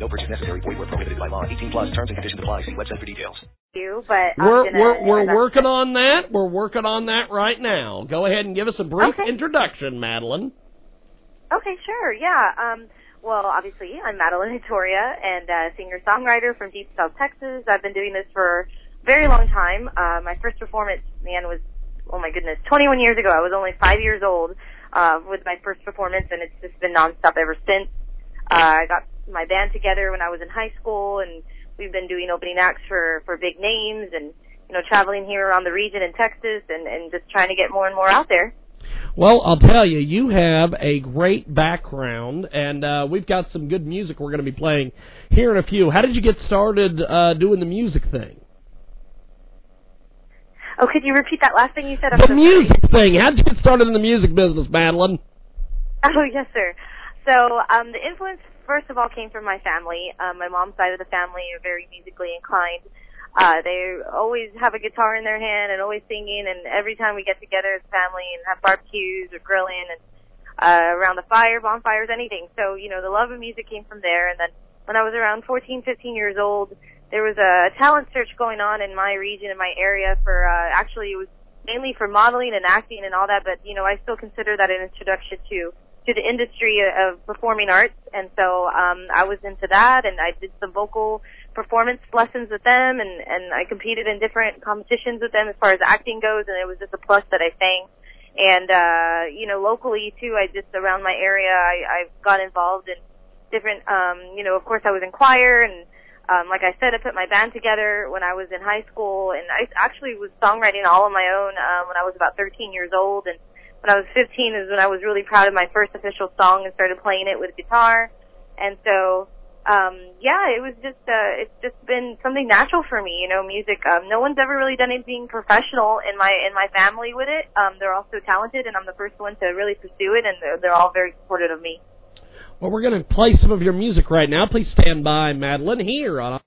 No purchase necessary. Void where prohibited by law. 18 plus terms and conditions apply. See website for details. you, but We're gonna, we're we're working on that. We're working on that right now. Go ahead and give us a brief Okay. introduction, Madeline. Okay, sure, yeah. Um, well, obviously, I'm Madeline Victoria and uh, singer-songwriter from Deep South Texas. I've been doing this for a very long time. Uh, my first performance, man, was oh my goodness, 21 years ago. I was only five years old uh, with my first performance, and it's just been nonstop ever since. Uh, I got my band together when I was in high school, and we've been doing opening acts for for big names, and you know, traveling here around the region in Texas, and and just trying to get more and more out there. Well, I'll tell you, you have a great background, and uh, we've got some good music we're going to be playing here in a few. How did you get started uh, doing the music thing? Oh, could you repeat that last thing you said? I'm The so sorry. music thing. How did you get started in the music business, Madeline? Oh, yes, sir. So, um, the influence, first of all, came from my family. Um, my mom's side of the family are very musically inclined. Uh, they always have a guitar in their hand and always singing, and every time we get together as family and have barbecues or grilling and, uh, around the fire, bonfires, anything. So, you know, the love of music came from there, and then when I was around 14, 15 years old, there was a talent search going on in my region, in my area for, uh, actually it was mainly for modeling and acting and all that, but, you know, I still consider that an introduction to to the industry of performing arts. And so um I was into that and I did some vocal performance lessons with them and and I competed in different competitions with them as far as acting goes. And it was just a plus that I sang. And uh you know locally too I just around my area I I got involved in different um you know of course I was in choir and um like I said I put my band together when I was in high school. And I actually was songwriting all on my own um when I was about 13 years old. And when I was 15 is when I was really proud of my first official song and started playing it with guitar. And so, um, yeah, it was just, uh, it's just been something natural for me, you know, music. Um, no one's ever really done anything professional in my, in my family with it. Um, they're all so talented and I'm the first one to really pursue it and they're, they're all very supportive of me. Well, we're going to play some of your music right now. Please stand by, Madeline, here on.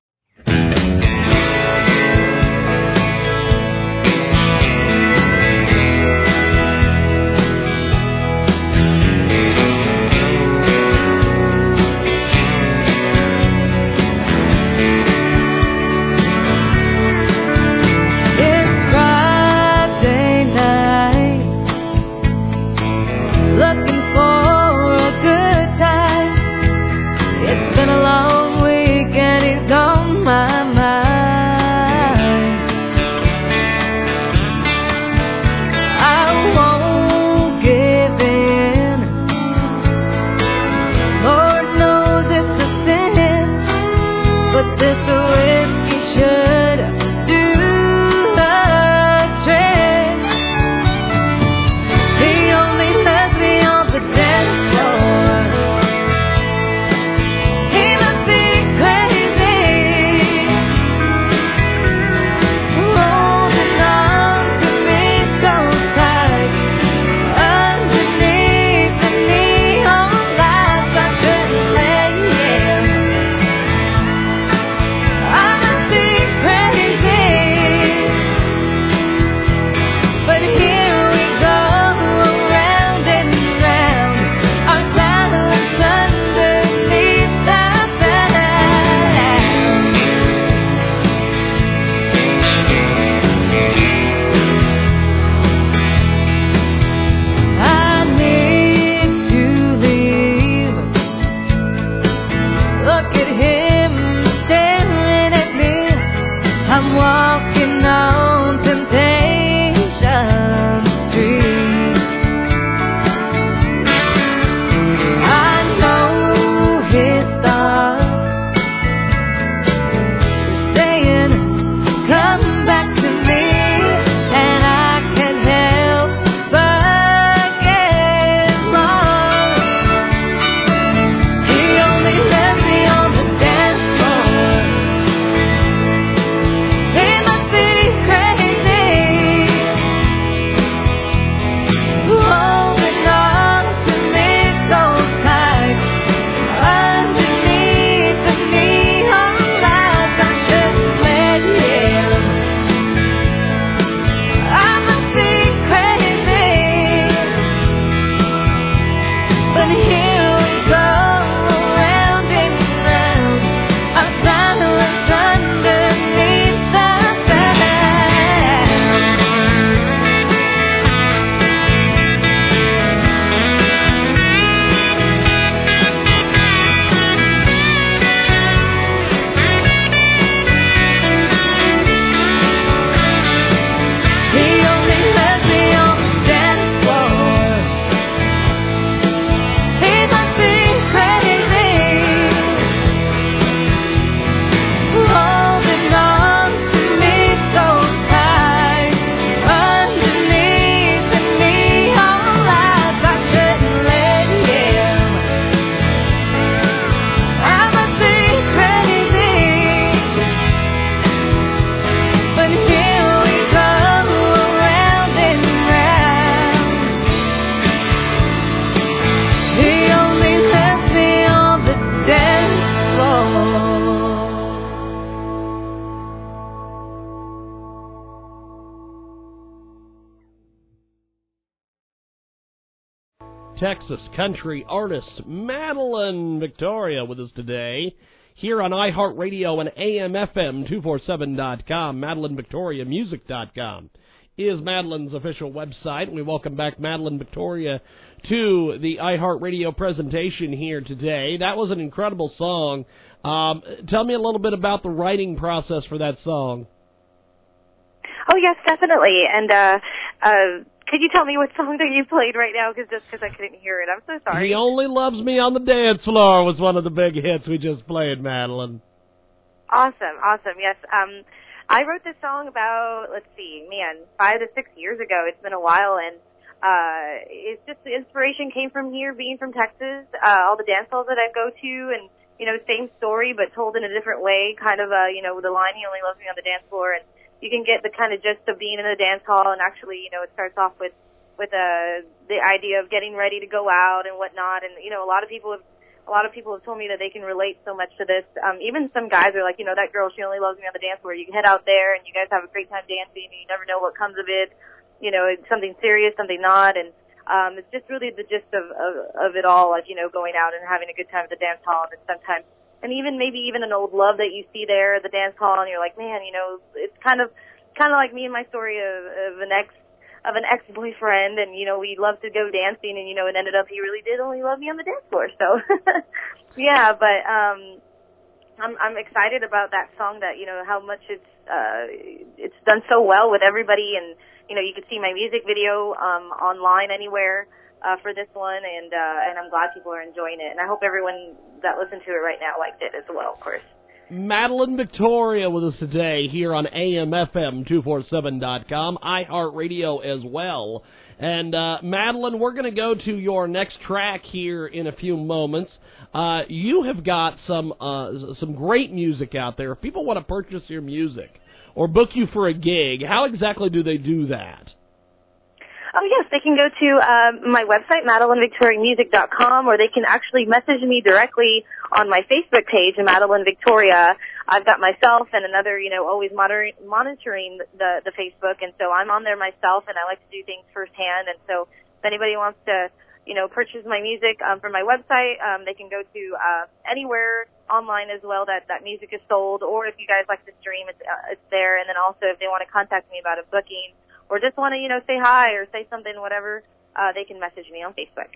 Country artist Madeline Victoria with us today here on iHeartRadio and AMFM247.com, MadelineVictoriaMusic.com is Madeline's official website. We welcome back Madeline Victoria to the iHeartRadio presentation here today. That was an incredible song. Um, tell me a little bit about the writing process for that song. Oh yes, definitely. And uh, uh, could you tell me what song that you played right now? Because just because I couldn't hear it, I'm so sorry. He only loves me on the dance floor was one of the big hits we just played, Madeline. Awesome, awesome. Yes. Um, I wrote this song about let's see, man, five to six years ago. It's been a while, and uh, it's just the inspiration came from here, being from Texas. Uh, all the dance halls that I go to, and you know, same story but told in a different way. Kind of, uh, you know, the line "He only loves me on the dance floor," and you can get the kind of gist of being in a dance hall. And actually, you know, it starts off with with uh, the idea of getting ready to go out and whatnot. And you know, a lot of people have a lot of people have told me that they can relate so much to this. Um, even some guys are like, you know, that girl, she only loves me on the dance floor. You head out there and you guys have a great time dancing and you never know what comes of it. You know, it's something serious, something not. And, um, it's just really the gist of, of, of it all, like, you know, going out and having a good time at the dance hall and sometimes, and even maybe even an old love that you see there at the dance hall and you're like, man, you know, it's kind of, kind of like me and my story of, of an ex of an ex boyfriend and you know we loved to go dancing and you know it ended up he really did only love me on the dance floor. So yeah but um i'm i'm excited about that song that you know how much it's uh it's done so well with everybody and you know you can see my music video um online anywhere uh for this one and uh and i'm glad people are enjoying it and i hope everyone that listened to it right now liked it as well of course Madeline Victoria with us today here on AMFM247.com, iHeartRadio as well. And uh, Madeline, we're going to go to your next track here in a few moments. Uh, you have got some uh, some great music out there. If people want to purchase your music or book you for a gig, how exactly do they do that? Oh yes, they can go to um, my website, MadelineVictoriaMusic.com, or they can actually message me directly on my Facebook page, Madeline Victoria. I've got myself and another, you know, always monitor- monitoring the the Facebook, and so I'm on there myself, and I like to do things firsthand. And so, if anybody wants to, you know, purchase my music um, from my website, um, they can go to uh, anywhere online as well that that music is sold, or if you guys like to stream, it's uh, it's there. And then also, if they want to contact me about a booking or just want to, you know, say hi or say something, whatever, uh, they can message me on Facebook.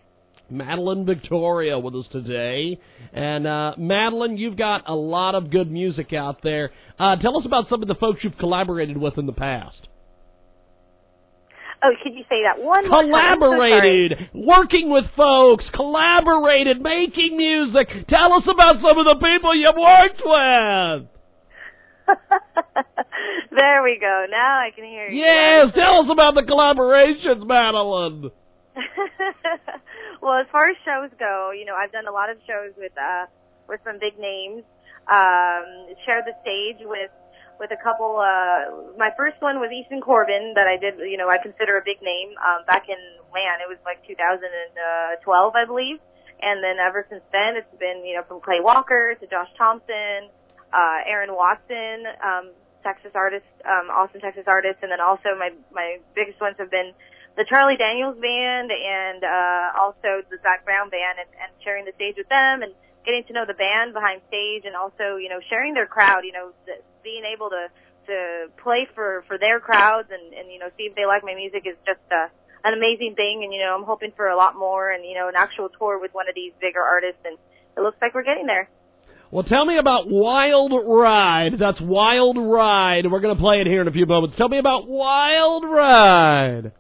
Madeline Victoria with us today. And uh, Madeline, you've got a lot of good music out there. Uh, tell us about some of the folks you've collaborated with in the past. Oh, could you say that one more time? So Collaborated, working with folks, collaborated, making music. Tell us about some of the people you've worked with. there we go. Now I can hear you. Yes, tell us about the collaborations, Madeline. well, as far as shows go, you know, I've done a lot of shows with uh with some big names. Um, shared the stage with with a couple. Uh, my first one was Easton Corbin that I did. You know, I consider a big name. Um, back in man, it was like 2012, I believe. And then ever since then, it's been you know from Clay Walker to Josh Thompson, uh, Aaron Watson, um, Texas artist, um, Austin, Texas artist, and then also my my biggest ones have been the Charlie Daniels band and uh, also the Zac Brown band, and, and sharing the stage with them and getting to know the band behind stage, and also you know sharing their crowd, you know, th- being able to to play for for their crowds and and you know see if they like my music is just uh, an amazing thing, and you know I'm hoping for a lot more, and you know an actual tour with one of these bigger artists, and it looks like we're getting there. Well, tell me about Wild Ride. That's Wild Ride. We're going to play it here in a few moments. Tell me about Wild Ride.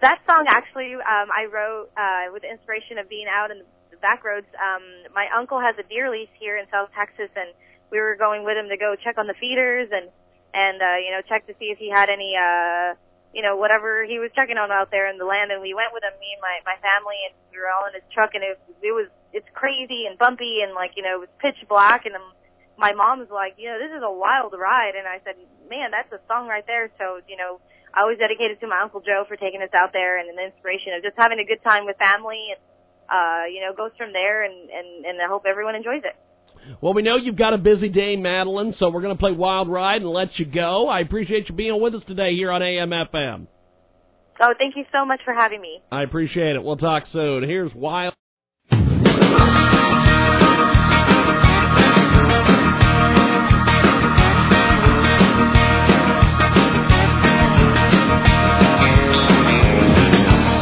That song actually um, I wrote uh, with the inspiration of being out in the back roads. Um, my uncle has a deer lease here in South Texas, and we were going with him to go check on the feeders and and uh, you know check to see if he had any uh, you know whatever he was checking on out there in the land. And we went with him, me and my my family, and we were all in his truck, and it it was it's crazy and bumpy and like you know it was pitch black, and um, my mom was like, you know, this is a wild ride, and I said, man, that's a song right there. So you know. I was dedicated to my Uncle Joe for taking us out there and an inspiration of just having a good time with family and uh, you know, goes from there and, and, and I hope everyone enjoys it. Well, we know you've got a busy day, Madeline, so we're going to play Wild Ride and let you go. I appreciate you being with us today here on AMFM. Oh, thank you so much for having me. I appreciate it. We'll talk soon. Here's Wild.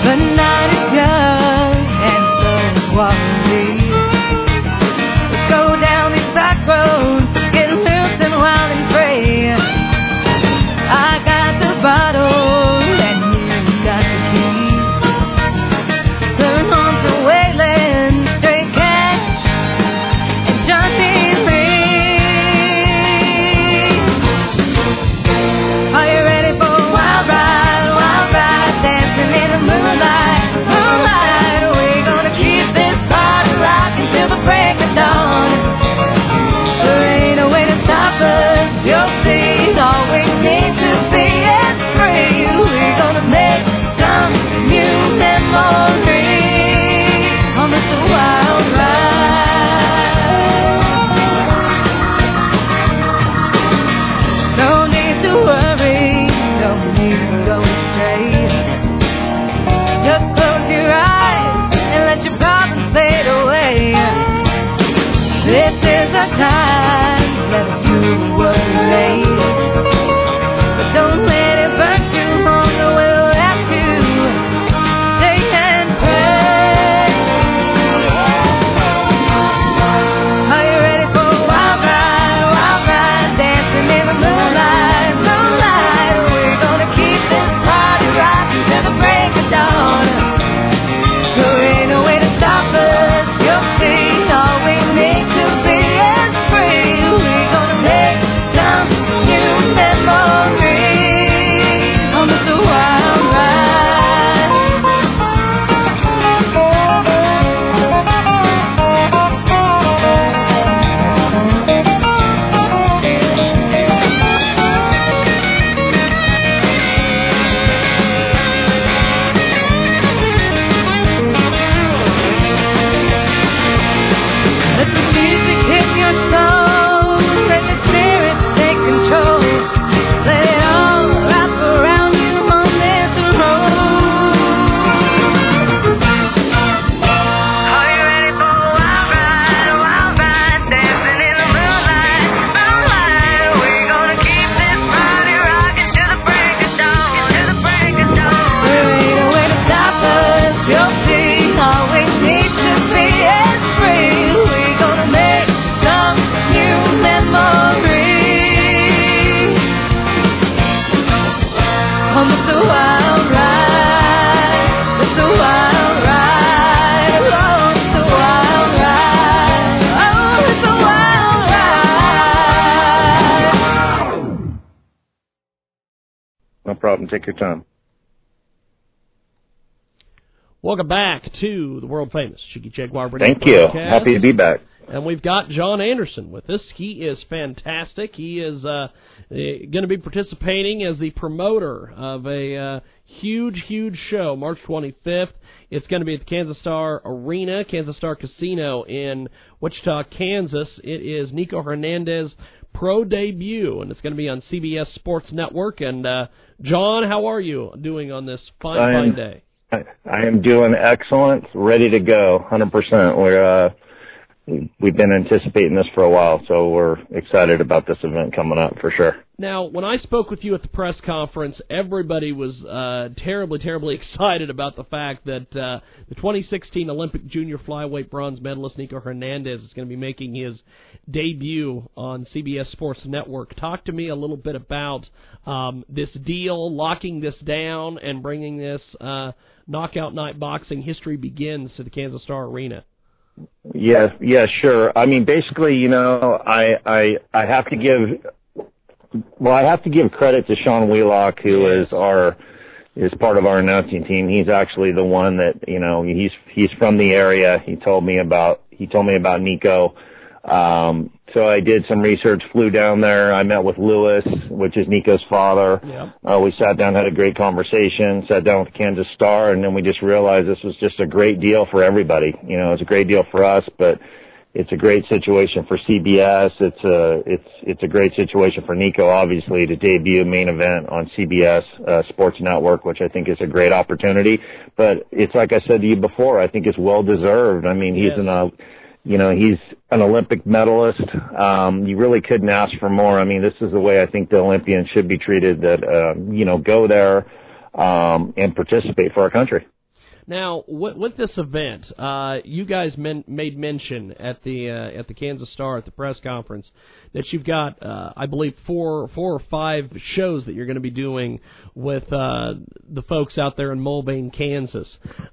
The night is young and so is Wallaby. Welcome back to the world famous Jiggy Jaguar Radio Thank you. broadcast. Happy to be back. And we've got John Anderson with us. He is fantastic. He is uh, going to be participating as the promoter of a uh, huge, huge show, March 25th. It's going to be at the Kansas Star Arena, Kansas Star Casino in Wichita, Kansas. It is Nico Hernandez pro debut, and it's going to be on CBS Sports Network. And uh, John, how are you doing on this fine, I am- fine day? I, am doing excellent, ready to go, 100%. We're, uh, we've been anticipating this for a while, so we're excited about this event coming up for sure. Now, when I spoke with you at the press conference, everybody was uh, terribly, terribly excited about the fact that uh, the 2016 Olympic junior flyweight bronze medalist Nico Hernandez is going to be making his debut on CBS Sports Network. Talk to me a little bit about um, this deal, locking this down, and bringing this uh, Knockout Night Boxing History Begins to the Kansas Star Arena. Yeah, yeah, sure. I mean, basically, you know, I I I have to give well, I have to give credit to Sean Wheelock, who is our is part of our announcing team. He's actually the one that you know he's he's from the area. He told me about he told me about Nico. Um, so I did some research, flew down there. I met with Lewis, which is Nico's father. Uh, we sat down, had a great conversation, sat down with the Kansas Star, and then we just realized this was just a great deal for everybody. You know, it's a great deal for us, but it's a great situation for CBS. It's a it's it's a great situation for Nico, obviously, to debut main event on CBS uh, Sports Network, which I think is a great opportunity. But it's like I said to you before, I think it's well deserved. I mean, he's Yes. an uh, you know he's an Olympic medalist. Um, you really couldn't ask for more. I mean, this is the way I think the Olympians should be treated. That uh, you know go there um, and participate for our country. Now, with, with this event, uh, you guys men, made mention at the uh, at the Kansas Star at the press conference that you've got, uh, I believe, four four or five shows that you're going to be doing with uh, the folks out there in Mulvane, Kansas.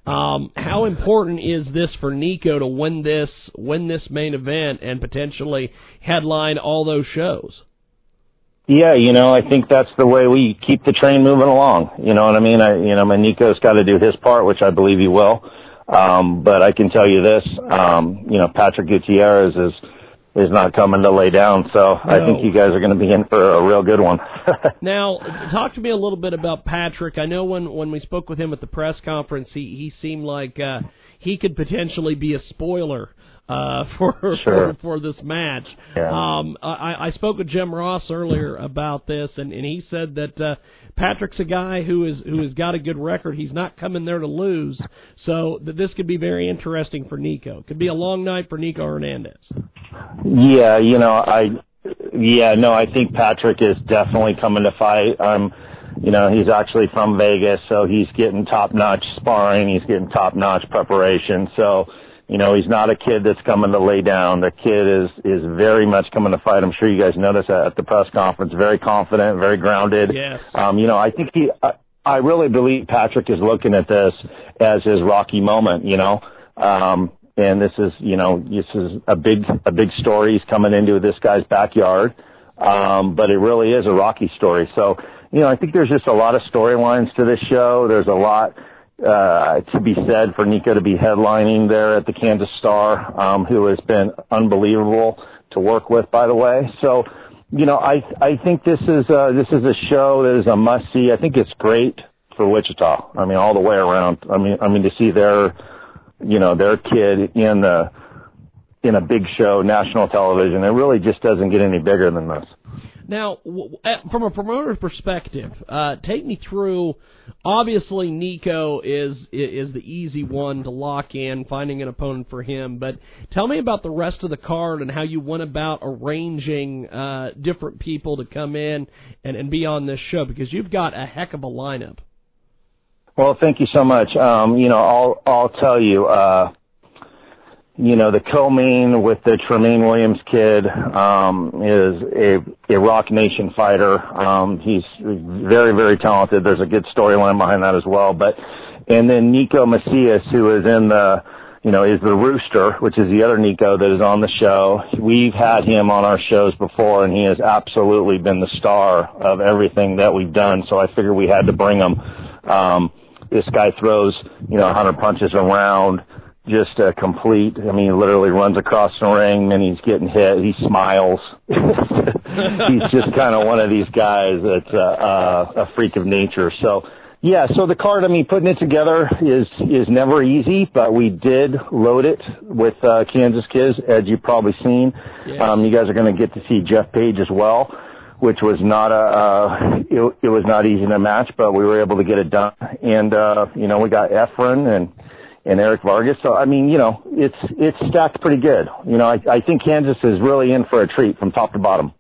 Um, how important is this for Nico to win this win this main event and potentially headline all those shows? Yeah, you know, I think that's the way we keep the train moving along. You know what I mean? I, you know, my Nico's got to do his part, which I believe he will. Um, but I can tell you this, um, you know, Patrick Gutierrez is, is not coming to lay down. So I think you guys are going to be in for a real good one. Now, talk to me a little bit about Patrick. I know when when we spoke with him at the press conference, he he seemed like uh, he could potentially be a spoiler uh, for, Sure. for for this match. Yeah. Um, I, I spoke with Jim Ross earlier about this, and, and he said that uh, Patrick's a guy who is who has got a good record. He's not coming there to lose, so that this could be very interesting for Nico. Could be a long night for Nico Hernandez. Yeah, you know, I, yeah, no, I think Patrick is definitely coming to fight. Um, you know, he's actually from Vegas, so he's getting top notch sparring. He's getting top notch preparation. So, you know, he's not a kid that's coming to lay down. The kid is, is very much coming to fight. I'm sure you guys noticed that at the press conference. Very confident, very grounded. Yes. Um, you know, I think he, I, I really believe Patrick is looking at this as his Rocky moment, you know. Um, and this is, you know, this is a big, a big story. He's coming into this guy's backyard. Um, but it really is a Rocky story. So, you know, I think there's just a lot of storylines to this show. There's a lot, uh, to be said for Nico to be headlining there at the Kansas Star, um, who has been unbelievable to work with, by the way. So, you know, I, I think this is, uh, this is a show that is a must see. I think it's great for Wichita. I mean, all the way around. I mean, I mean, to see their, you know, their kid in the, in a big show, national television, it really just doesn't get any bigger than this. Now, w- from a promoter's perspective, uh, take me through. Obviously, Nico is is the easy one to lock in, finding an opponent for him. But tell me about the rest of the card and how you went about arranging uh, different people to come in and, and be on this show because you've got a heck of a lineup. Well, thank you so much. Um, you know, I'll I'll tell you. Uh, you know, the co-main with the Tremaine Williams kid um, is a, a Roc Nation fighter. Um, he's very, very talented. There's a good storyline behind that as well. But and then Nico Macias, who is in the, you know, is the Rooster, which is the other Nico that is on the show. We've had him on our shows before, and he has absolutely been the star of everything that we've done. So I figured we had to bring him. Um, this guy throws, you know, 100 punches around just a complete. I mean, he literally runs across the ring and he's getting hit. He smiles. he's just kind of one of these guys that's uh, uh, a freak of nature. So, yeah. So the card, I mean, putting it together is is never easy, but we did load it with uh, Kansas kids, as you've probably seen. Yes. Um, you guys are going to get to see Jeff Page as well. Which was not a, uh, it, it was not easy to match, but we were able to get it done. And, uh, you know, we got Efren and, and Eric Vargas. So I mean, you know, it's it's stacked pretty good. You know, I, I think Kansas is really in for a treat from top to bottom.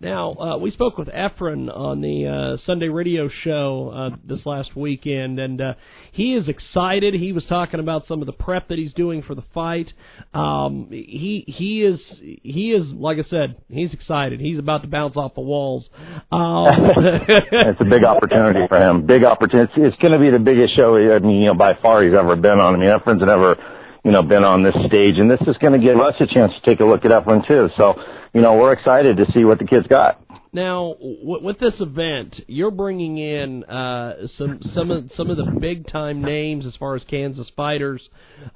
Now, uh, we spoke with Efren on the uh, Sunday radio show uh, this last weekend, and uh, he is excited. He was talking about some of the prep that he's doing for the fight. Um, he he is he is like I said, he's excited. He's about to bounce off the walls. Um, it's a big opportunity for him. Big opportunity. It's, it's going to be the biggest show. I mean, you know, by far he's ever been on. I mean, Efren's never, you know, been on this stage, and this is going to give us a chance to take a look at Efren too. So, you know, we're excited to see what the kid's got. Now, w- with this event, you're bringing in uh, some some of some of the big time names as far as Kansas fighters,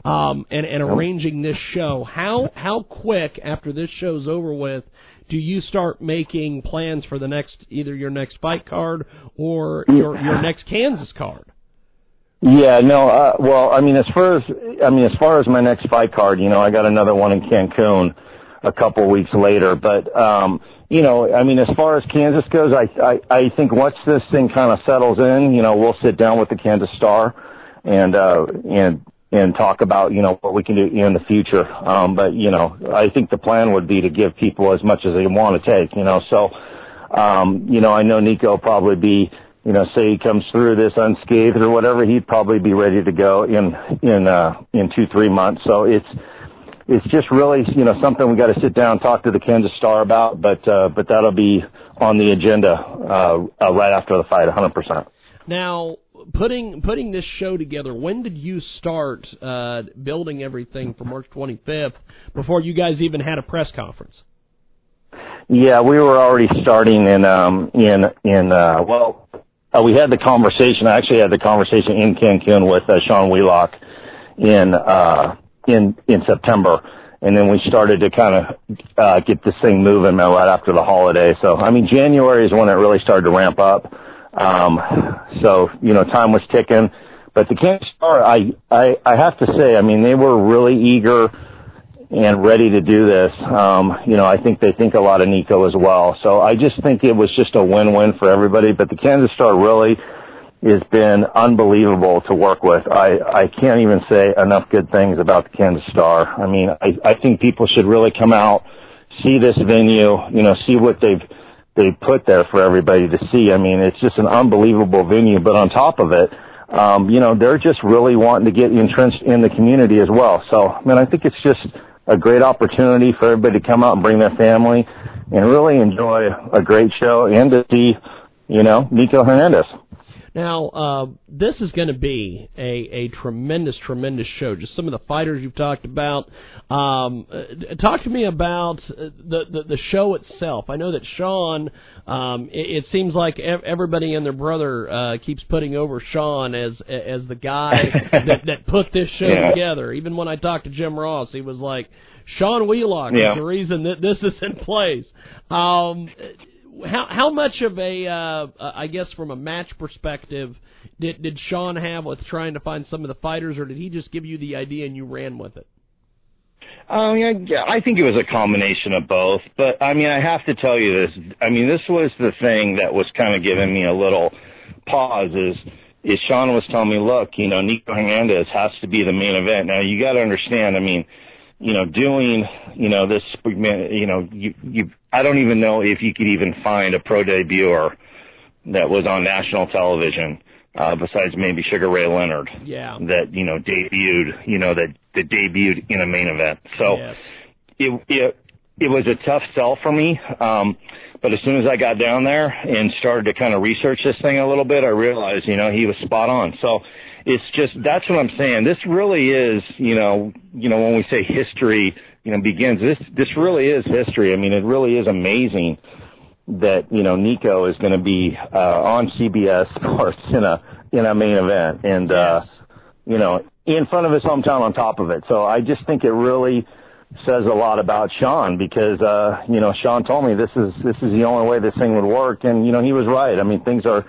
um, and and arranging this show. How how quick after this show's over with do you start making plans for the next either your next fight card or your your next Kansas card? Yeah, no, uh, well, I mean, as far as, I mean, as far as my next fight card, you know, I got another one in Cancun a couple weeks later, but, um, you know, I mean, as far as Kansas goes, I, I, I think once this thing kind of settles in, you know, we'll sit down with the Kansas Star and, uh, and, and talk about, you know, what we can do in the future. Um, but, you know, I think the plan would be to give people as much as they want to take, you know, so, um, you know, I know Nico probably be, you know, say he comes through this unscathed or whatever, he'd probably be ready to go in in uh, in two three months. So it's it's just really you know something we got to sit down and talk to the Kansas Star about, but uh, but that'll be on the agenda uh, uh, right after the fight, 100%. Now, putting putting this show together, when did you start uh, building everything for March 25th before you guys even had a press conference? Yeah, we were already starting in um in in uh well uh, we had the conversation. I actually had the conversation in Cancun with uh, Sean Wheelock in uh, in in September, and then we started to kind of uh, get this thing moving uh, right after the holiday. So I mean, January is when it really started to ramp up. Um, so you know, time was ticking. But the Kansas Star, I I I have to say, I mean, they were really eager and ready to do this. Um, you know, I think they think a lot of Nico as well. So I just think it was just a win-win for everybody. But the Kansas Star really has been unbelievable to work with. I, I can't even say enough good things about the Kansas Star. I mean, I, I think people should really come out, see this venue, you know, see what they've, they put there for everybody to see. I mean, it's just an unbelievable venue. But on top of it, um, you know, they're just really wanting to get entrenched in the community as well. So, I mean, I think it's just, a great opportunity for everybody to come out and bring their family and really enjoy a great show and to see, you know, Nico Hernandez. Now, uh, this is going to be a, a tremendous, tremendous show. Just some of the fighters you've talked about. Um, uh, talk to me about the, the, the show itself. I know that Sean. Um, it, it seems like everybody and their brother uh, keeps putting over Sean as as the guy that, that put this show yeah. together. Even when I talked to Jim Ross, he was like, "Sean Wheelock yeah. is the reason that this is in place." Um, how how much of a uh, uh, I guess from a match perspective did did Sean have with trying to find some of the fighters, or did he just give you the idea and you ran with it? Um, yeah, I think it was a combination of both. But I mean, I have to tell you this. I mean, this was the thing that was kind of giving me a little pause. Is is Sean was telling me, look, you know, Nico Hernandez has to be the main event. Now you got to understand. I mean, you know, doing, you know, this, you know, you, you, I don't even know if you could even find a pro debuter that was on national television, uh, besides maybe Sugar Ray Leonard. Yeah. That, you know, debuted, you know, that, that debuted in a main event. So yes. it, it, it was a tough sell for me. Um, but as soon as I got down there and started to kind of research this thing a little bit, I realized, you know, he was spot on. So, it's just that's what I'm saying. This really is, you know, you know when we say history, you know, begins. This this really is history. I mean, it really is amazing that you know Nico is going to be uh, on CBS Sports in a in a main event, and uh, you know, in front of his hometown on top of it. So I just think it really says a lot about Sean because uh, you know Sean told me this is this is the only way this thing would work, and you know he was right. I mean things are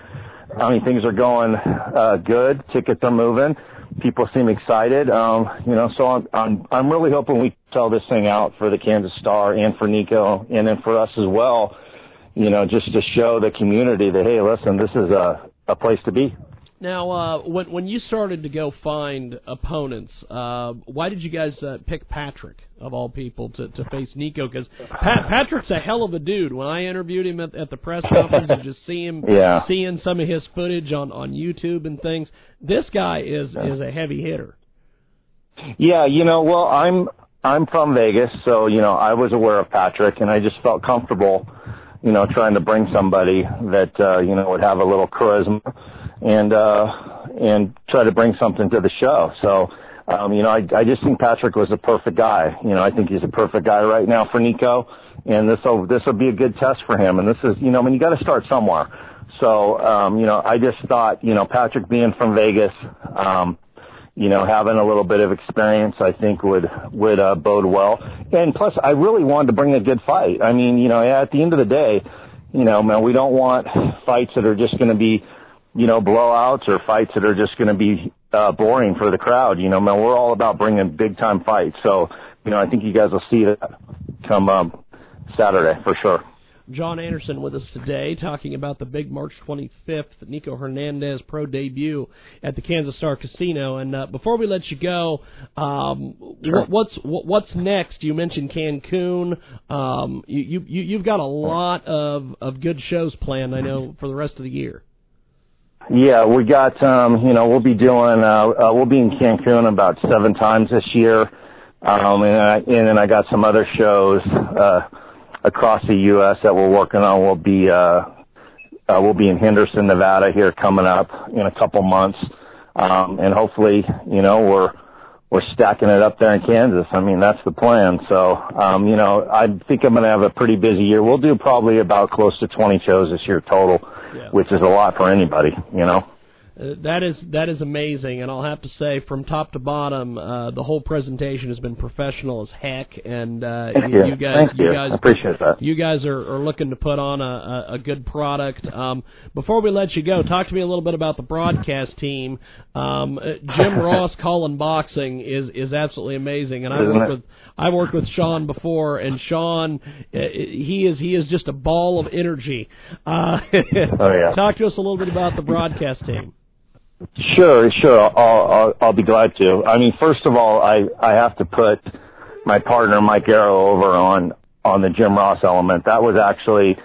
I mean, things are going uh, good. Tickets are moving. People seem excited. Um, you know, so I'm, I'm I'm really hoping we sell this thing out for the Kansas Star and for Nico, and then for us as well. You know, just to show the community that hey, listen, this is a a place to be. Now, uh, when when you started to go find opponents, uh, why did you guys uh, pick Patrick of all people to, to face Nico? Because Pat, Patrick's a hell of a dude. When I interviewed him at, at the press conference and just see him, yeah. seeing some of his footage on on YouTube and things, this guy is is a heavy hitter. Yeah, you know, well, I'm I'm from Vegas, so you know I was aware of Patrick, and I just felt comfortable, you know, trying to bring somebody that uh, you know would have a little charisma and uh, and try to bring something to the show. So, um, you know, I, I just think Patrick was a perfect guy. You know, I think he's a perfect guy right now for Nico, and this will this will be a good test for him. And this is, you know, I mean, you got to start somewhere. So, um, you know, I just thought, you know, Patrick being from Vegas, um, you know, having a little bit of experience, I think would would uh, bode well. And plus, I really wanted to bring a good fight. I mean, you know, at the end of the day, you know, man, we don't want fights that are just going to be you know, blowouts or fights that are just going to be uh, boring for the crowd. You know, man, we're all about bringing big time fights. So, you know, I think you guys will see that come um, Saturday for sure. John Anderson with us today, talking about the big March 25th Nico Hernandez pro debut at the Kansas Star Casino. And uh, before we let you go, um, Sure. what's what's next? You mentioned Cancun. Um, you, you you've got a lot of of good shows planned. I know for the rest of the year. Yeah, we got um, you know, we'll be doing uh, uh we'll be in Cancun about seven times this year. Um and I and then I got some other shows uh across the US that we're working on. We'll be uh uh we'll be in Henderson, Nevada here coming up in a couple months. Um and hopefully, you know, we're we're stacking it up there in Kansas. I mean, that's the plan. So, um, you know, I think I'm going to have a pretty busy year. We'll do probably about close to 20 shows this year total, Yeah. which is a lot for anybody, you know. Uh, that is that is amazing, and I'll have to say, from top to bottom, uh, the whole presentation has been professional as heck, and uh, you, you. you guys, Thank you. guys, I appreciate that. you guys are, are looking to put on a, a, a good product. Um, before we let you go, talk to me a little bit about the broadcast team. Um, uh, Jim Ross calling boxing is is absolutely amazing, and I worked with I worked with Sean before, and Sean uh, he is he is just a ball of energy. Uh, Oh, yeah. Talk to us a little bit about the broadcast team. Sure, sure. I'll, I'll, I'll be glad to. I mean, first of all, I, I have to put my partner Mike Arrow over on, on the Jim Ross element. That was actually,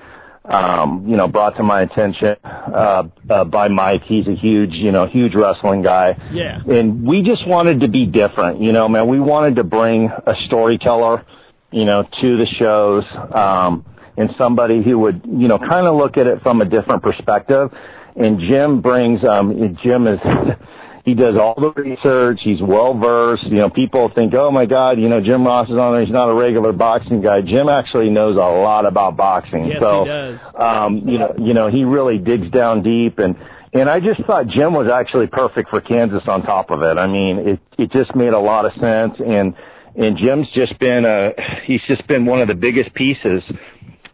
um, you know, brought to my attention, uh, uh, by Mike. He's a huge, you know, huge wrestling guy. Yeah. And we just wanted to be different, you know, man. We wanted to bring a storyteller, you know, to the shows, um, and somebody who would, you know, kind of look at it from a different perspective. And Jim brings, um, Jim is, he does all the research. He's well versed. You know, people think, oh my God, you know, Jim Ross is on there. He's not a regular boxing guy. Jim actually knows a lot about boxing. Yes, so, he does. um, you know, you know, he really digs down deep and, and I just thought Jim was actually perfect for Kansas on top of it. I mean, it, it just made a lot of sense and, and Jim's just been a, he's just been one of the biggest pieces,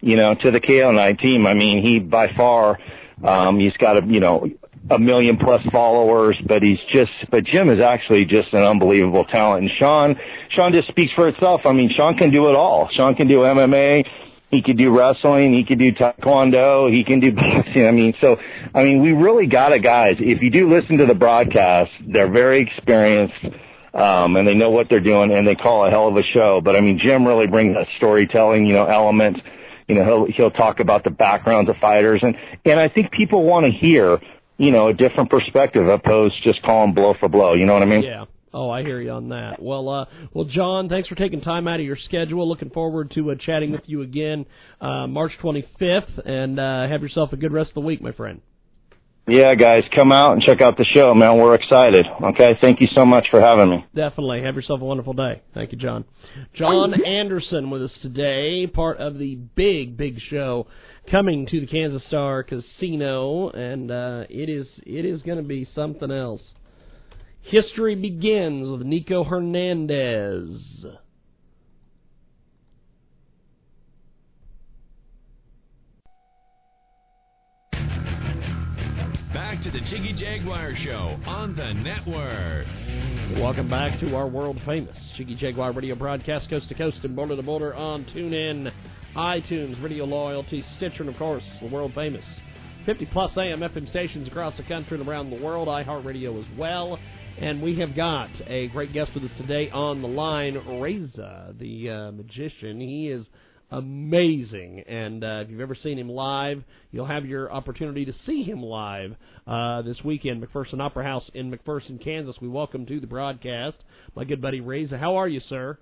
you know, to the KO Night team. I mean, he by far, um, he's got a, you know, a million plus followers, but he's just, but Jim is actually just an unbelievable talent. And Sean, Sean just speaks for itself. I mean, Sean can do it all. Sean can do MMA. He could do wrestling. He could do taekwondo. He can do boxing. I mean, so, I mean, we really got it, guys. If you do listen to the broadcast, they're very experienced. Um, and they know what they're doing and they call a hell of a show. But I mean, Jim really brings that storytelling, you know, element. You know, he'll, he'll talk about the backgrounds of fighters and, and I think people want to hear, you know, a different perspective opposed to just calling blow for blow. You know what I mean? Yeah. Oh, I hear you on that. Well, uh, well, John, thanks for taking time out of your schedule. Looking forward to uh, chatting with you again uh, March 25th, and uh, have yourself a good rest of the week, my friend. Yeah, guys, come out and check out the show, man. We're excited. Okay. Thank you so much for having me. Definitely. Have yourself a wonderful day. Thank you, John. John Anderson with us today, part of the big, big show coming to the Kansas Star Casino, and uh, it is it is going to be something else. History begins with Nico Hernandez. Back to the Jiggy Jaguar Show on the network. Welcome back to our world famous Jiggy Jaguar radio broadcast, coast to coast and border to border on TuneIn, iTunes, Radio Loyalty, Stitcher, and of course, the world famous 50 plus AM FM stations across the country and around the world, iHeartRadio as well. And we have got a great guest with us today on the line, Reza, the uh, magician. He is amazing, and uh, if you've ever seen him live, you'll have your opportunity to see him live uh, this weekend, McPherson Opera House in McPherson, Kansas. We welcome to the broadcast my good buddy Reza. How are you, sir?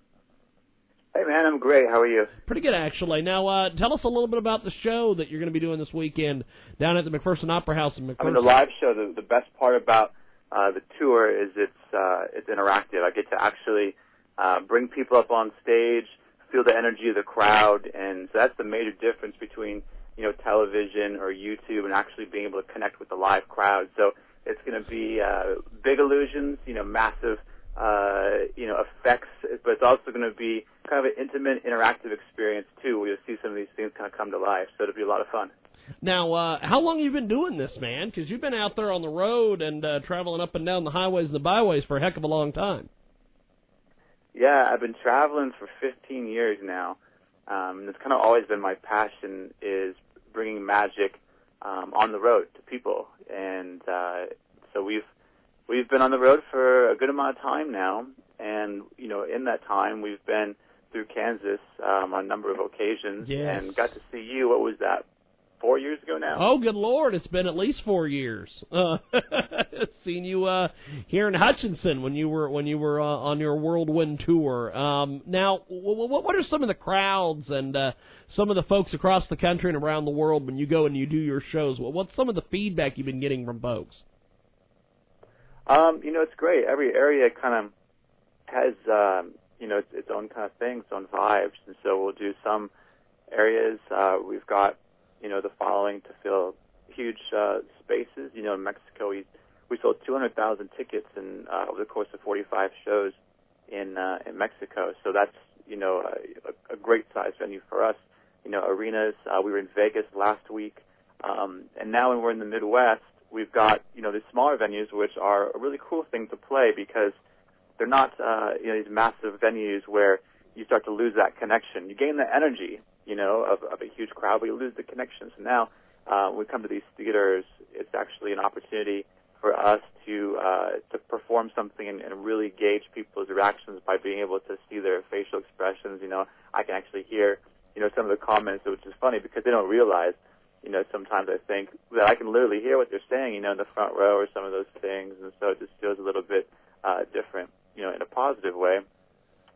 Hey man, I'm great. How are you? Pretty good, actually. Now, uh, tell us a little bit about the show that you're going to be doing this weekend down at the McPherson Opera House in McPherson. I mean, the live show. The, the best part about uh, the tour is it's uh, it's interactive. I get to actually uh, bring people up on stage, feel the energy of the crowd, and so that's the major difference between you know television or YouTube and actually being able to connect with the live crowd. So it's going to be uh, big illusions, you know, massive uh, you know effects, but it's also going to be kind of an intimate, interactive experience too, where you'll see some of these things kind of come to life. So it'll be a lot of fun. Now, uh, how long you been doing this, man? Because you've been out there on the road and uh, traveling up and down the highways and the byways for a heck of a long time. Yeah, I've been traveling for 15 years now. Um, and it's kind of always been my passion is bringing magic um, on the road to people, and uh, so we've we've been on the road for a good amount of time now, and you know in that time we've been through Kansas um, on a number of occasions Yes. and got to see you. What was that? Four years ago now. Oh, good lord! It's been at least four years. Uh, seen you uh, here in Hutchinson when you were when you were uh, on your whirlwind tour. Um, now, w- w- what are some of the crowds and uh, some of the folks across the country and around the world when you go and you do your shows? What's some of the feedback you've been getting from folks? Um, you know, it's great. Every area kind of has, um, you know, its, its own kind of thing, its own vibes. And so we'll do some areas. Uh, we've got, you know, the following to fill huge uh, spaces. You know, in Mexico, we we sold 200,000 tickets in uh, over the course of 45 shows in uh, in Mexico. So that's you know a, a great size venue for us. You know, arenas. Uh, we were in Vegas last week, um, and now when we're in the Midwest, we've got you know these smaller venues, which are a really cool thing to play because they're not uh, you know these massive venues where you start to lose that connection. You gain the energy, you know, of, of a huge crowd, but you lose the connection. So now uh, when we come to these theaters, it's actually an opportunity for us to uh, to perform something and, and really gauge people's reactions by being able to see their facial expressions. You know, I can actually hear you know some of the comments, which is funny because they don't realize. You know, sometimes I think that I can literally hear what they're saying. You know, in the front row or some of those things, and so it just feels a little bit uh, different. You know, in a positive way.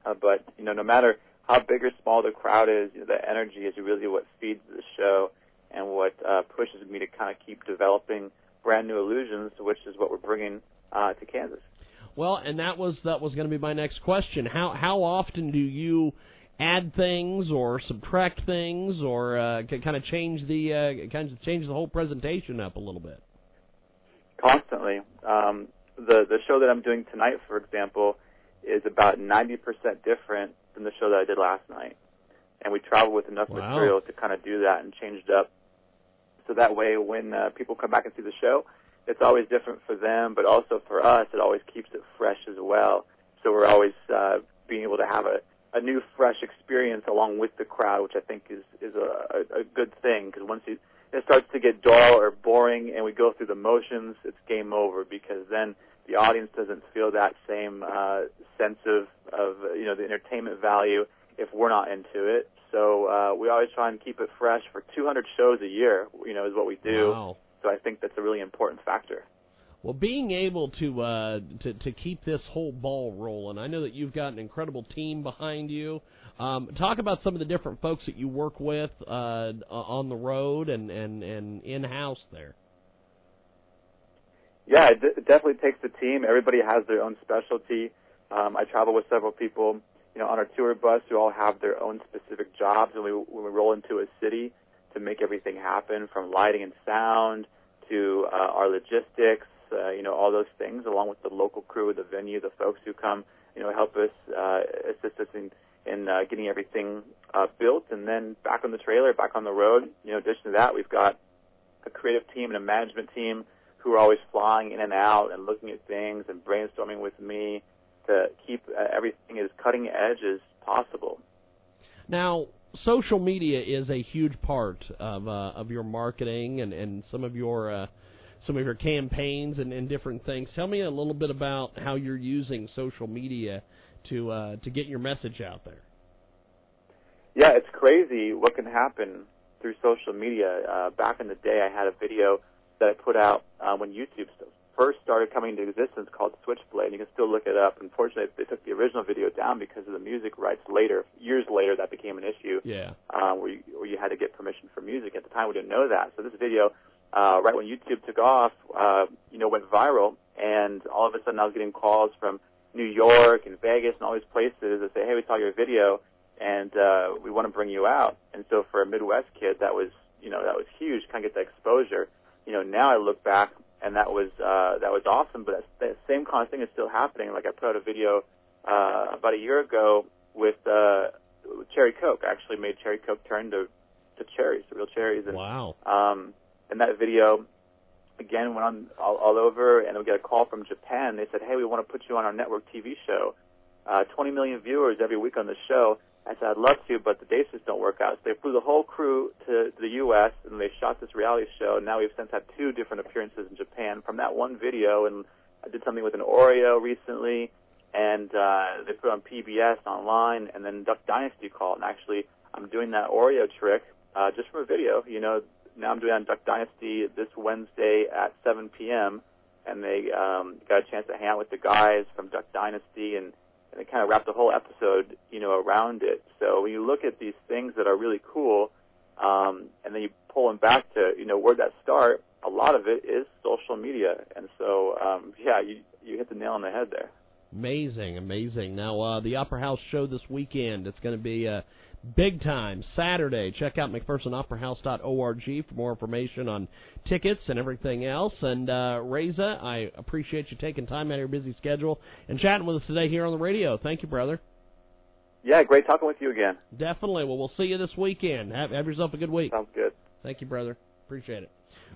Uh, but you know, no matter how big or small the crowd is, you know, the energy is really what feeds the show and what uh, pushes me to kind of keep developing brand new illusions, which is what we're bringing uh, to Kansas. Well, and that was that was going to be my next question. How how often do you add things or subtract things or uh, kind of change the uh, kind of change the whole presentation up a little bit? Constantly. Um, the the show that I'm doing tonight, for example, is about 90% different than the show that I did last night, and we travel with enough Wow. material to kind of do that and change it up. So that way, when uh, people come back and see the show, it's always different for them, but also for us, it always keeps it fresh as well. So we're always uh, being able to have a, a new, fresh experience along with the crowd, which I think is is a, a, a good thing because once you, it starts to get dull or boring, and we go through the motions, it's game over because then the audience doesn't feel that same uh, sense of of you know the entertainment value if we're not into it. So uh, we always try and keep it fresh for 200 shows a year. You know, is what we do. Wow. So I think that's a really important factor. Well, being able to uh, to to keep this whole ball rolling, I know that you've got an incredible team behind you. Um, talk about some of the different folks that you work with uh, on the road and and and in house there. Yeah, it, d- it definitely takes a team. Everybody has their own specialty. Um, I travel with several people, you know, on our tour bus who all have their own specific jobs, and we when we roll into a city to make everything happen, from lighting and sound to uh, our logistics, uh, you know, all those things, along with the local crew, the venue, the folks who come, you know, help us, uh, assist us in in uh, getting everything uh, built, and then back on the trailer, back on the road. You know, in addition to that, we've got a creative team and a management team who are always flying in and out and looking at things and brainstorming with me to keep uh, everything as cutting edge as possible. Now, social media is a huge part of uh, of your marketing and, and some of your uh, some of your campaigns and, and different things. Tell me a little bit about how you're using social media to uh, to get your message out there. Yeah, it's crazy what can happen through social media. Uh, back in the day, I had a video that I put out uh, when YouTube first started coming into existence called Switchblade. You can still look it up. Unfortunately, they took the original video down because of the music rights later. Years later, that became an issue. Yeah. uh, where, you, where you had to get permission for music. At the time, we didn't know that. So this video, uh, right when YouTube took off, uh, you know, went viral, and all of a sudden I was getting calls from New York and Vegas and all these places that say, "Hey, we saw your video, and uh, we want to bring you out." And so for a Midwest kid, that was, you know, that was huge. Kind of get the exposure. You know, now I look back, and that was uh, that was awesome. But that same kind of thing is still happening. Like I put out a video uh, about a year ago with uh, Cherry Coke. I actually made Cherry Coke turn to to cherries, to real cherries. And, Wow. Um, and that video again went on all, all over, and we got a call from Japan. They said, "Hey, we want to put you on our network TV show. Uh, 20 million viewers every week on the show." I said, "I'd love to, but the dates just don't work out." So they flew the whole crew to, the U.S. and they shot this reality show. Now we've since had two different appearances in Japan from that one video. And I did something with an Oreo recently, and uh, they put on PBS online. And then Duck Dynasty called, and actually I'm doing that Oreo trick uh, just from a video. You know, now I'm doing it on Duck Dynasty this Wednesday at 7 p.m. And they um, got a chance to hang out with the guys from Duck Dynasty, and, and kind of wrapped the whole episode, you know, around it. So when you look at these things that are really cool, um, and then you pull them back to, you know, where'd that start? A lot of it is social media, and so um, yeah, you you hit the nail on the head there. Amazing, amazing. Now, uh, the Opera House show this weekend, it's going to be uh, big time Saturday. Check out McPhersonOperaHouse.org for more information on tickets and everything else. And uh, Reza, I appreciate you taking time out of your busy schedule and chatting with us today here on the radio. Thank you, brother. Yeah, great talking with you again. Definitely. Well, we'll see you this weekend. Have, have yourself a good week. Sounds good. Thank you, brother. Appreciate it.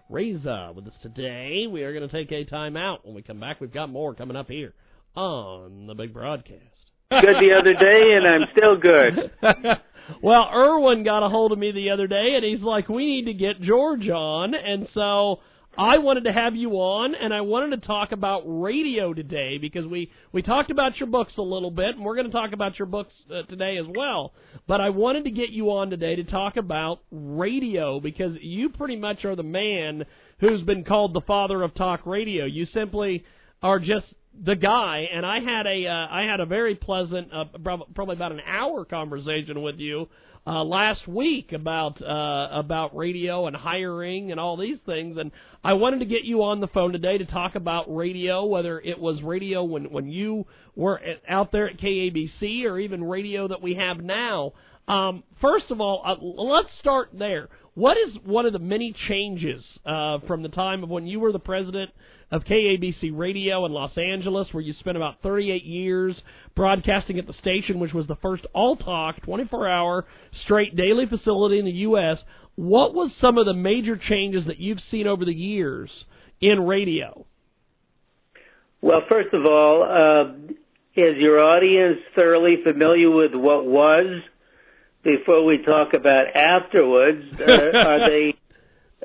Reza with us today. We are going to take a time out. When we come back, we've got more coming up here on the big broadcast. Good the other day, and I'm still good. well, Irwin got a hold of me the other day, and he's like, "We need to get George on," and so I wanted to have you on, and I wanted to talk about radio today because we we talked about your books a little bit, and we're going to talk about your books uh, today as well. But I wanted to get you on today to talk about radio because you pretty much are the man who's been called the father of talk radio. You simply are just the guy, and I had a uh, I had a very pleasant, uh, prob- probably about an hour conversation with you uh, last week about uh, about radio and hiring and all these things, and I wanted to get you on the phone today to talk about radio, whether it was radio when when you were out there at KABC or even radio that we have now. Um, first of all, uh, let's start there. What is one of the many changes uh, from the time of when you were the president of KABC Radio in Los Angeles, where you spent about 38 years broadcasting at the station, which was the first all talk, 24 hour, straight daily facility in the U.S. What was some of the major changes that you've seen over the years in radio? Well, first of all, uh, is your audience thoroughly familiar with what was before we talk about afterwards? Uh, are they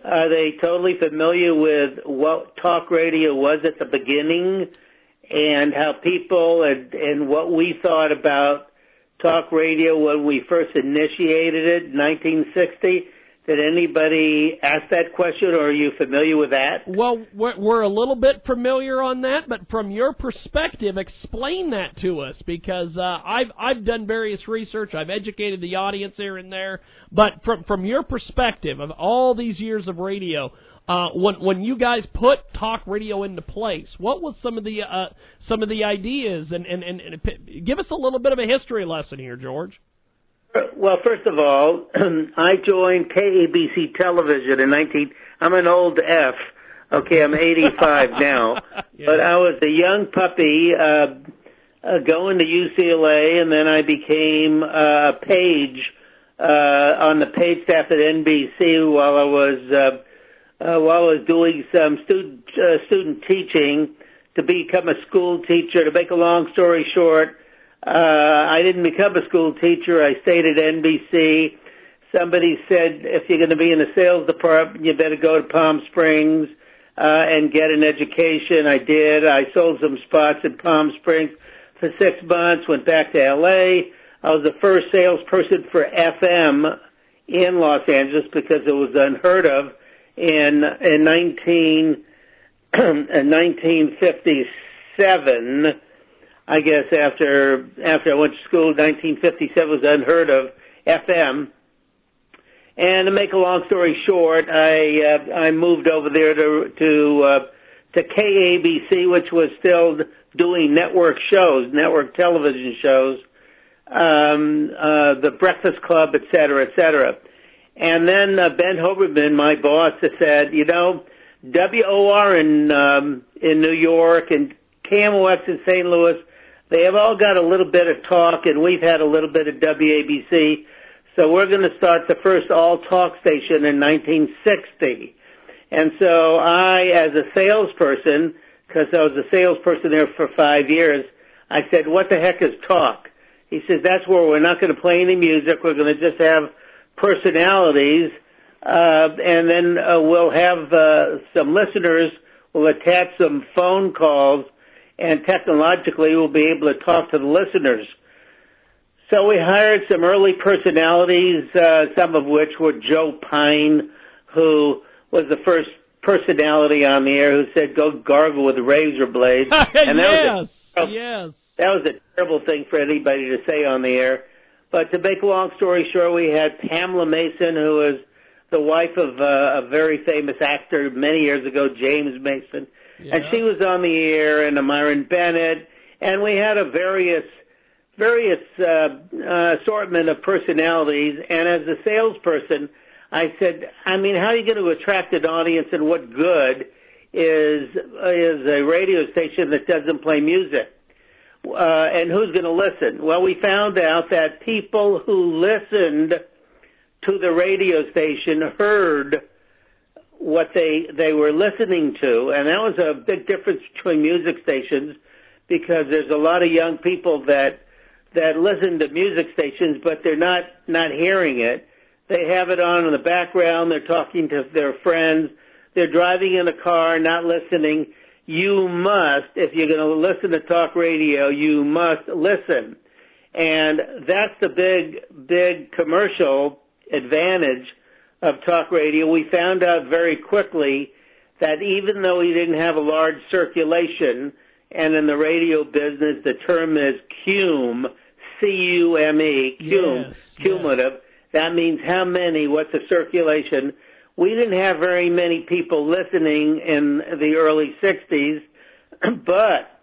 are they totally familiar with what talk radio was at the beginning and how people and, and what we thought about talk radio when we first initiated it in 1960? Did anybody ask that question, or are you familiar with that? Well, we're, we're a little bit familiar on that, but from your perspective, explain that to us because uh, I've I've done various research, I've educated the audience here and there, but from from your perspective of all these years of radio, uh, when when you guys put talk radio into place, what was some of the uh, some of the ideas and, and and and give us a little bit of a history lesson here, George. Well, first of all, I joined KABC Television in 19. I'm an old F. Okay, I'm 85 now, Yeah. but I was a young puppy uh, uh, going to UCLA, and then I became uh, a page uh, on the page staff at NBC while I was uh, uh, while I was doing some student uh, student teaching to become a school teacher. To make a long story short. Uh, I didn't become a school teacher. I stayed at NBC. Somebody said, if you're going to be in the sales department, you better go to Palm Springs uh, and get an education. I did. I sold some spots in Palm Springs for six months. Went back to LA. I was the first salesperson for FM in Los Angeles because it was unheard of in in 19 in 1957. I guess after after I went to school, 1957 was unheard of FM. And to make a long story short, I uh, I moved over there to to uh, to KABC, which was still doing network shows, network television shows, um, uh, the Breakfast Club, et cetera, et cetera. And then uh, Ben Hoberman, my boss, said, you know, WOR in um, in New York and KMOX in St. Louis, they have all got a little bit of talk, and we've had a little bit of WABC. So we're going to start the first all talk station in 1960. And so I, as a salesperson, because I was a salesperson there for five years, I said, what the heck is talk? He says, that's where we're not going to play any music. We're going to just have personalities, uh, and then uh, we'll have uh, some listeners. We'll attach some phone calls, and technologically we'll be able to talk to the listeners. So we hired some early personalities, uh, some of which were Joe Pyne, who was the first personality on the air who said, "Go gargle with razor blades," and that yes, was a, yes. that was a terrible thing for anybody to say on the air. But to make a long story short, we had Pamela Mason, who was the wife of uh, a very famous actor many years ago, James Mason, Yeah. and she was on the air, and Myron Bennett, and we had a various various uh, uh, assortment of personalities. And as a salesperson, I said, I mean, how are you going to attract an audience, and what good is is a radio station that doesn't play music? Uh, and who's going to listen? Well, we found out that people who listened to the radio station heard what they they were listening to, and that was a big difference between music stations because there's a lot of young people that that listen to music stations, but they're not not hearing it. They have it on in the background. They're talking to their friends. They're driving in a car, not listening. You must, if you're going to listen to talk radio, you must listen. And that's the big, big commercial advantage of talk radio. We found out very quickly that even though we didn't have a large circulation, and in the radio business the term is cume, C-U-M-E, cume, Yes, cumulative. That means how many, what's the circulation. We didn't have very many people listening in the early 60s, but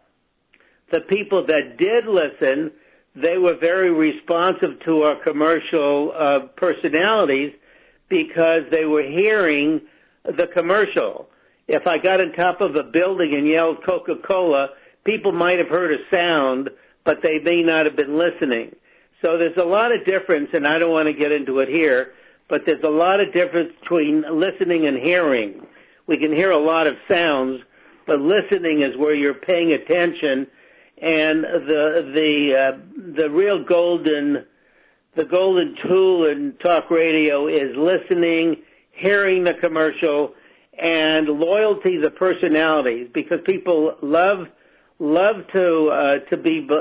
the people that did listen, they were very responsive to our commercial uh, personalities because they were hearing the commercial. If I got on top of a building and yelled Coca-Cola, people might have heard a sound, but they may not have been listening. So there's a lot of difference, and I don't want to get into it here, but there's a lot of difference between listening and hearing. We can hear a lot of sounds, but listening is where you're paying attention, and the the uh, the real golden the golden tool in talk radio is listening, hearing the commercial, and loyalty to personalities because people love love to uh, to be be,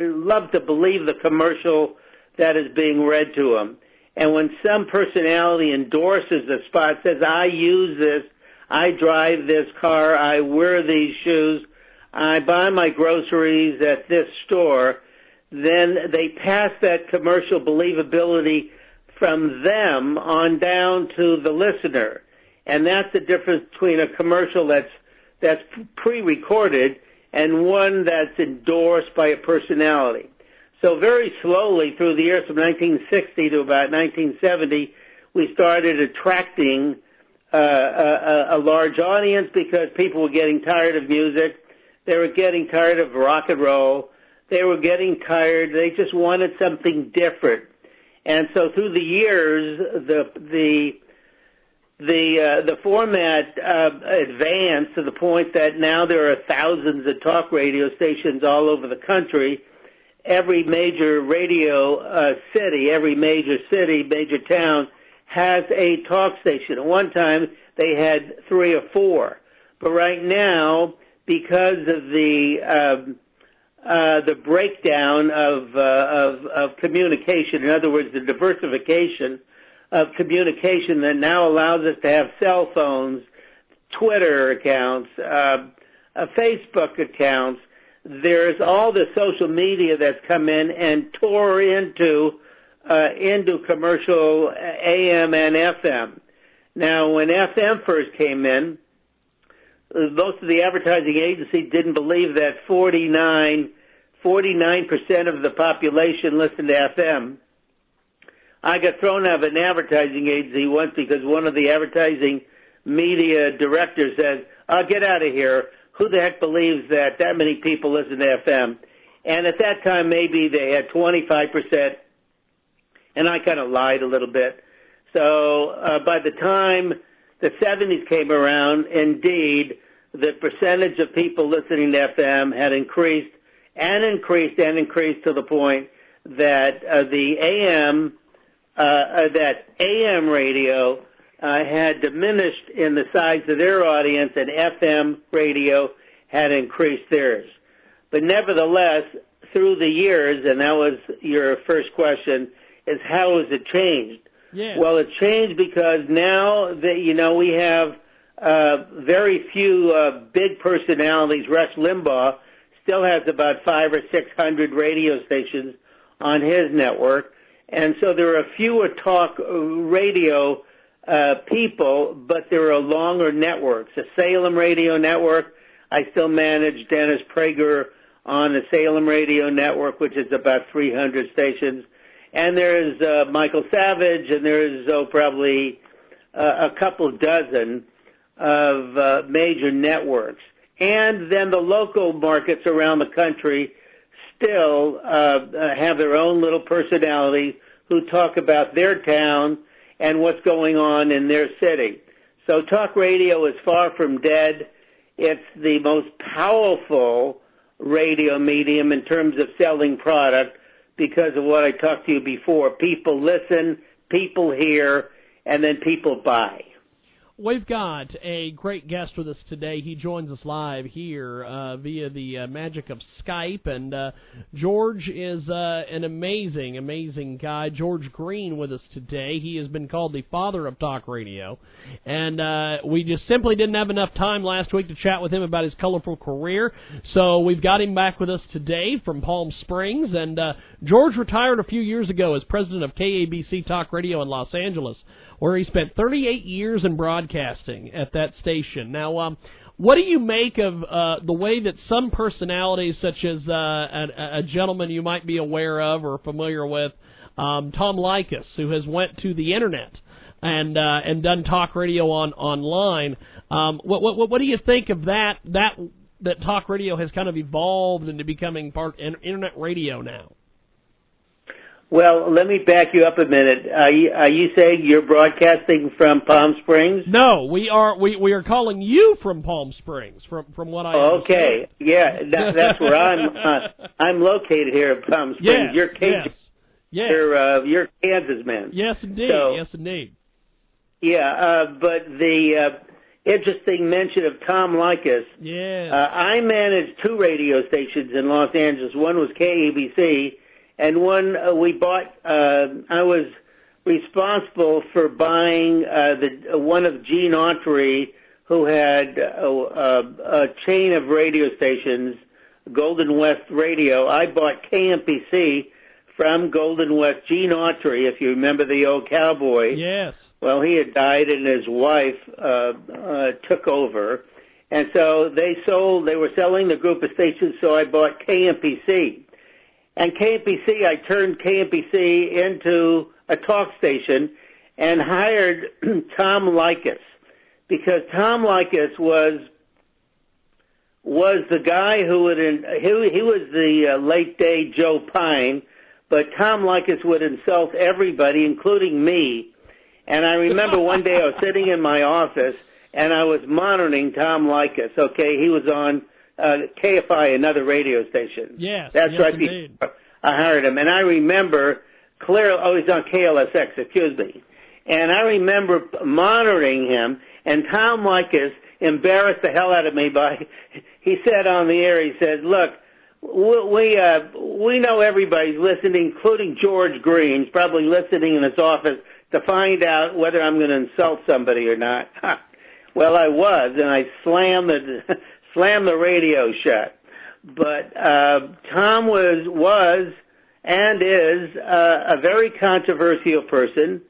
love to believe the commercial that is being read to them. And when some personality endorses a spot, says, "I use this, I drive this car, I wear these shoes, I buy my groceries at this store," then they pass that commercial believability from them on down to the listener. And that's the difference between a commercial that's that's pre-recorded and one that's endorsed by a personality. So very slowly through the years from 1960 to about 1970, we started attracting uh, a, a large audience because people were getting tired of music. They were getting tired of rock and roll. They were getting tired. They just wanted something different. And so through the years, the the the uh, the format uh, advanced to the point that now there are thousands of talk radio stations all over the country. Every major radio uh, city, every major city, major town has a talk station. At one time, they had three or four, but right now, because of the um, the breakdown of, uh, of of communication, in other words, the diversification of communication that now allows us to have cell phones, Twitter accounts, uh, uh, Facebook accounts. There's all the social media that's come in and tore into uh, into commercial AM and FM. Now, when FM first came in, most of the advertising agency didn't believe that 49 49% of the population listened to FM. I got thrown out of an advertising agency once because one of the advertising media directors said, "I'll get out of here. Who the heck believes that that many people listen to FM?" And at that time, maybe they had 25% and I kind of lied a little bit. So uh, by the time the 70s came around, indeed, the percentage of people listening to FM had increased and increased and increased to the point that uh, the AM uh, uh, that AM radio uh, had diminished in the size of their audience, and FM radio had increased theirs. But nevertheless, through the years, and that was your first question, is how has it changed? Yeah. Well, it changed because now that you know we have very few uh, big personalities. Rush Limbaugh still has about five or six hundred radio stations on his network, and so there are fewer talk radio uh, people, but there are longer networks. The Salem Radio Network, I still manage Dennis Prager on the Salem Radio Network, which is about 300 stations. And there's uh, Michael Savage, and there's oh, probably uh, a couple dozen of uh, major networks. And then the local markets around the country still uh, have their own little personality who talk about their town and what's going on in their city. So talk radio is far from dead. It's the most powerful radio medium in terms of selling product because of what I talked to you before. People listen, people hear, and then people buy. We've got a great guest with us today. He joins us live here uh, via the uh, magic of Skype. And uh, George is uh, an amazing, amazing guy. George Green with us today. He has been called the father of talk radio. And uh, we just simply didn't have enough time last week to chat with him about his colorful career. So we've got him back with us today from Palm Springs. And uh, George retired a few years ago as president of KABC Talk Radio in Los Angeles where he spent 38 years in broadcasting at that station. Now, um, what do you make of uh, the way that some personalities, such as uh, a, a gentleman you might be aware of or familiar with, um, Tom Leykis, who has went to the internet and uh, and done talk radio on online. Um, what, what what do you think of that that that talk radio has kind of evolved into becoming part internet radio now? Well, let me back you up a minute. Are you, are you saying you're broadcasting from Palm Springs? No, we are. We, we are calling you from Palm Springs. From from what I okay, yeah, that, that's where I'm. Uh, I'm located here in Palm Springs. Yes, you're Cajun. yes, yes. You're uh, you're Kansas man. Yes, indeed. So- yes, indeed. Yeah, uh, but the uh, interesting mention of Tom Leykis. Yeah. Uh, I managed two radio stations in Los Angeles. One was KABC, one uh, we bought. Uh, I was responsible for buying uh, the uh, one of Gene Autry, who had a chain of radio stations, Golden West Radio. I bought KMPC from Golden West. Gene Autry, if you remember the old cowboy. yes. Well, he had died, and his wife uh, uh, took over, and so they sold. They were selling the group of stations, so I bought KMPC, and KMPC. I turned KMPC into a talk station, and hired Tom Leykis because Tom Leykis was was the guy who would he he was the uh, late day Joe Pyne, but Tom Leykis would insult everybody, including me. And I remember one day I was sitting in my office and I was monitoring Tom Leykis. Okay, he was on uh, KFI, another radio station. Yes. That's yes, right. Indeed. I hired him, and I remember clearly. Oh, he's on KLSX. Excuse me. And I remember monitoring him, and Tom Leykis embarrassed the hell out of me by. He said on the air, he said, "Look, we we, uh, we know everybody's listening, including George Green. He's probably listening in his office to find out whether I'm going to insult somebody or not." well, I was, and I slammed the slammed the radio shut. But uh, Tom was was and is uh, a very controversial person.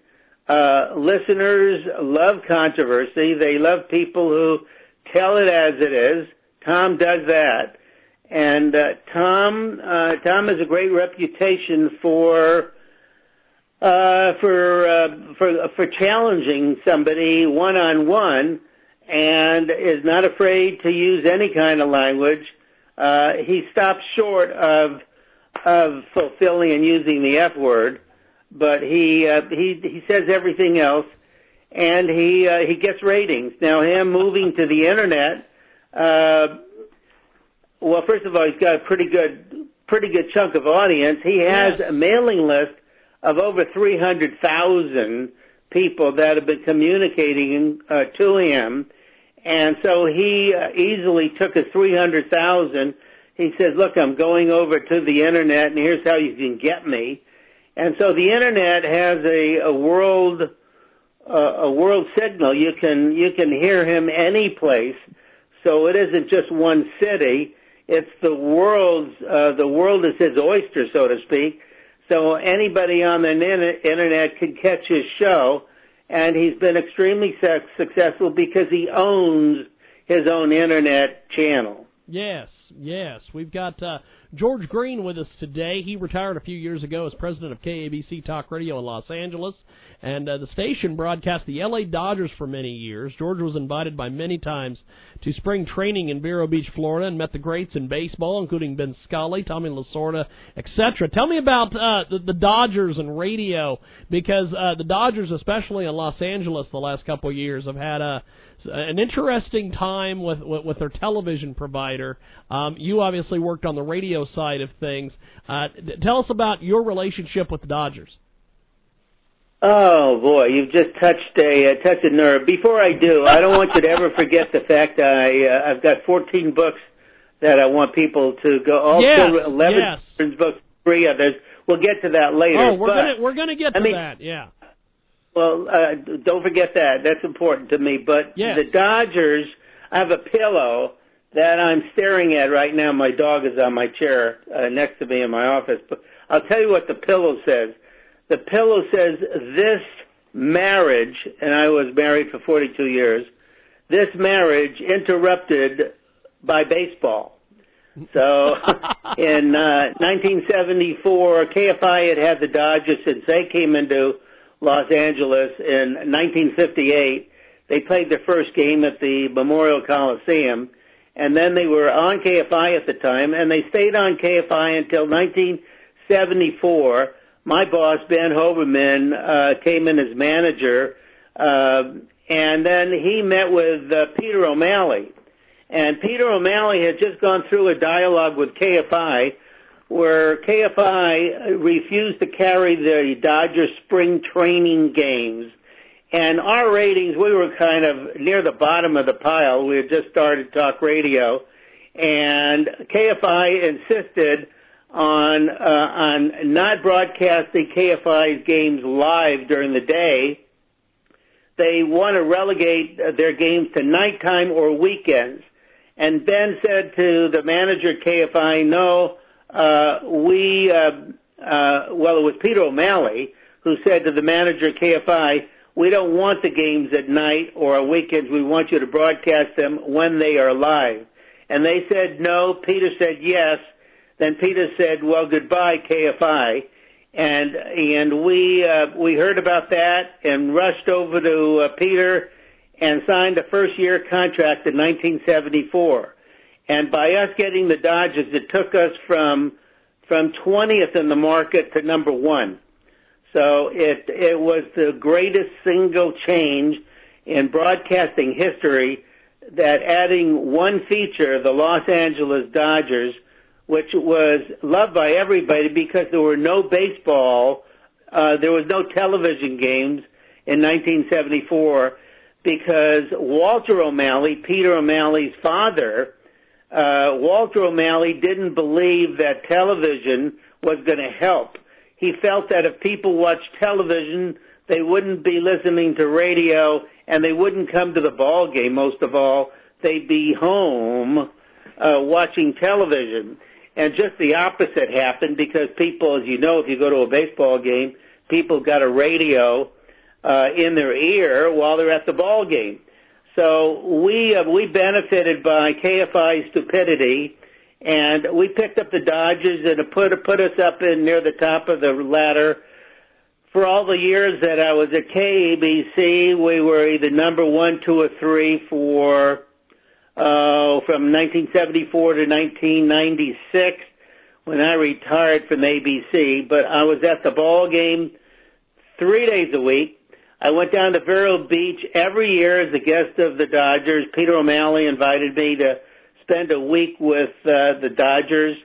Uh, listeners love controversy. They love people who tell it as it is. Tom does that, and uh, Tom uh, Tom has a great reputation for uh, for uh, for for challenging somebody one on one, and is not afraid to use any kind of language. Uh, he stops short of of fulfilling and using the F word, but he uh, he he says everything else, and he uh, he gets ratings. Now him moving to the internet. Uh, well, first of all, he's got a pretty good pretty good chunk of audience. He has Yes. a mailing list of over three hundred thousand people that have been communicating uh, to him, and so he uh, easily took his three hundred thousand. He says, "Look, I'm going over to the internet, and here's how you can get me." And so the internet has a, a world uh, a world signal. You can you can hear him any place. So it isn't just one city. It's the world's uh, the world is his oyster, so to speak. So anybody on the in- internet can catch his show, and he's been extremely su- successful because he owns his own internet channel. Yes, yes. We've got uh, George Green with us today. He retired a few years ago as president of KABC Talk Radio in Los Angeles, and uh, the station broadcast the LA Dodgers for many years. George was invited by many times to spring training in Vero Beach, Florida, and met the greats in baseball, including Vin Scully, Tommy Lasorda, etc. Tell me about uh, the, the Dodgers and radio, because uh, the Dodgers, especially in Los Angeles, the last couple years, have had a an interesting time with, with with their television provider. Um, you obviously worked on the radio side of things. Uh, d- tell us about your relationship with the Dodgers. Oh boy, you've just touched a uh, touched a nerve. Before I do, I don't want you to ever forget the fact that I uh, I've got 14 books that I want people to go. Also, Yes, 11 yes. books, three others. We'll get to that later. oh, we're but, gonna we're gonna get to I mean- that. Yeah. Well, uh, don't forget that. That's important to me. But Yes. the Dodgers, I have a pillow that I'm staring at right now. My dog is on my chair uh, next to me in my office. But I'll tell you what the pillow says. The pillow says, this marriage, and I was married for 42 years, this marriage interrupted by baseball. So in uh, 1974, KFI had had the Dodgers since they came into Los Angeles in 1958. They played their first game at the Memorial Coliseum, and then they were on KFI at the time, and they stayed on KFI until 1974. My boss, Ben Hoberman, uh, came in as manager, uh, and then he met with uh, Peter O'Malley. And Peter O'Malley had just gone through a dialogue with KFI where KFI refused to carry the Dodgers spring training games. And our ratings, we were kind of near the bottom of the pile. We had just started talk radio. And KFI insisted on uh, on not broadcasting KFI's games live during the day. They want to relegate their games to nighttime or weekends. And Ben said to the manager at KFI, no, well, it was Peter O'Malley who said to the manager at KFI, we don't want the games at night or on weekends. We want you to broadcast them when they are live. And they said no. Peter said yes. Then Peter said, well, goodbye, KFI. And, and we, uh, we heard about that and rushed over to uh, Peter and signed a first year contract in 1974. And by us getting the Dodgers, it took us from from 20th in the market to number one. So it it was the greatest single change in broadcasting history. That adding one feature, the Los Angeles Dodgers, which was loved by everybody because there were no baseball, uh, there was no television games in 1974 because Walter O'Malley, Peter O'Malley's father, Walter O'Malley didn't believe that television was going to help. He felt that if people watched television, they wouldn't be listening to radio and they wouldn't come to the ball game. Most of all, they'd be home uh, watching television. And just the opposite happened because people, as you know, if you go to a baseball game, people got a radio uh, in their ear while they're at the ball game. So we uh, we benefited by KFI's stupidity, and we picked up the Dodgers and it put put us up in near the top of the ladder. For all the years that I was at KABC, we were either number one, two, or three for uh, from 1974 to 1996 when I retired from ABC. But I was at the ball game three days a week. I went down to Vero Beach every year as a guest of the Dodgers. Peter O'Malley invited me to spend a week with uh, the Dodgers.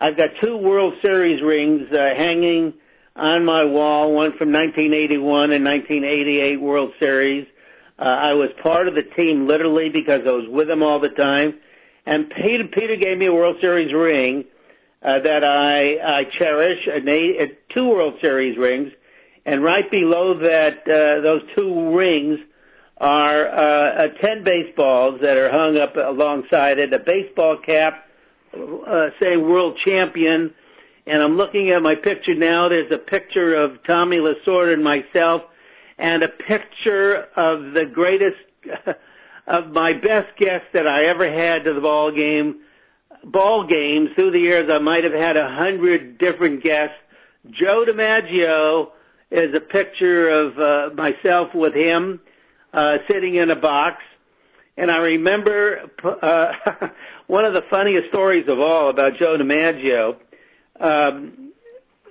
I've got two World Series rings uh, hanging on my wall, one from 1981 and 1988 World Series. Uh, I was part of the team literally because I was with them all the time. And Peter, Peter gave me a World Series ring uh, that I, I cherish, a, a, two World Series rings. And right below that, uh, those two rings are uh, uh, 10 baseballs that are hung up alongside it, a baseball cap uh, saying world champion, and I'm looking at my picture now. There's a picture of Tommy Lasorda and myself, and a picture of the greatest, of my best guest that I ever had to the ball game. Ball games through the years, I might have had a hundred different guests. Joe DiMaggio is a picture of uh, myself with him uh, sitting in a box. And I remember uh, one of the funniest stories of all about Joe DiMaggio um,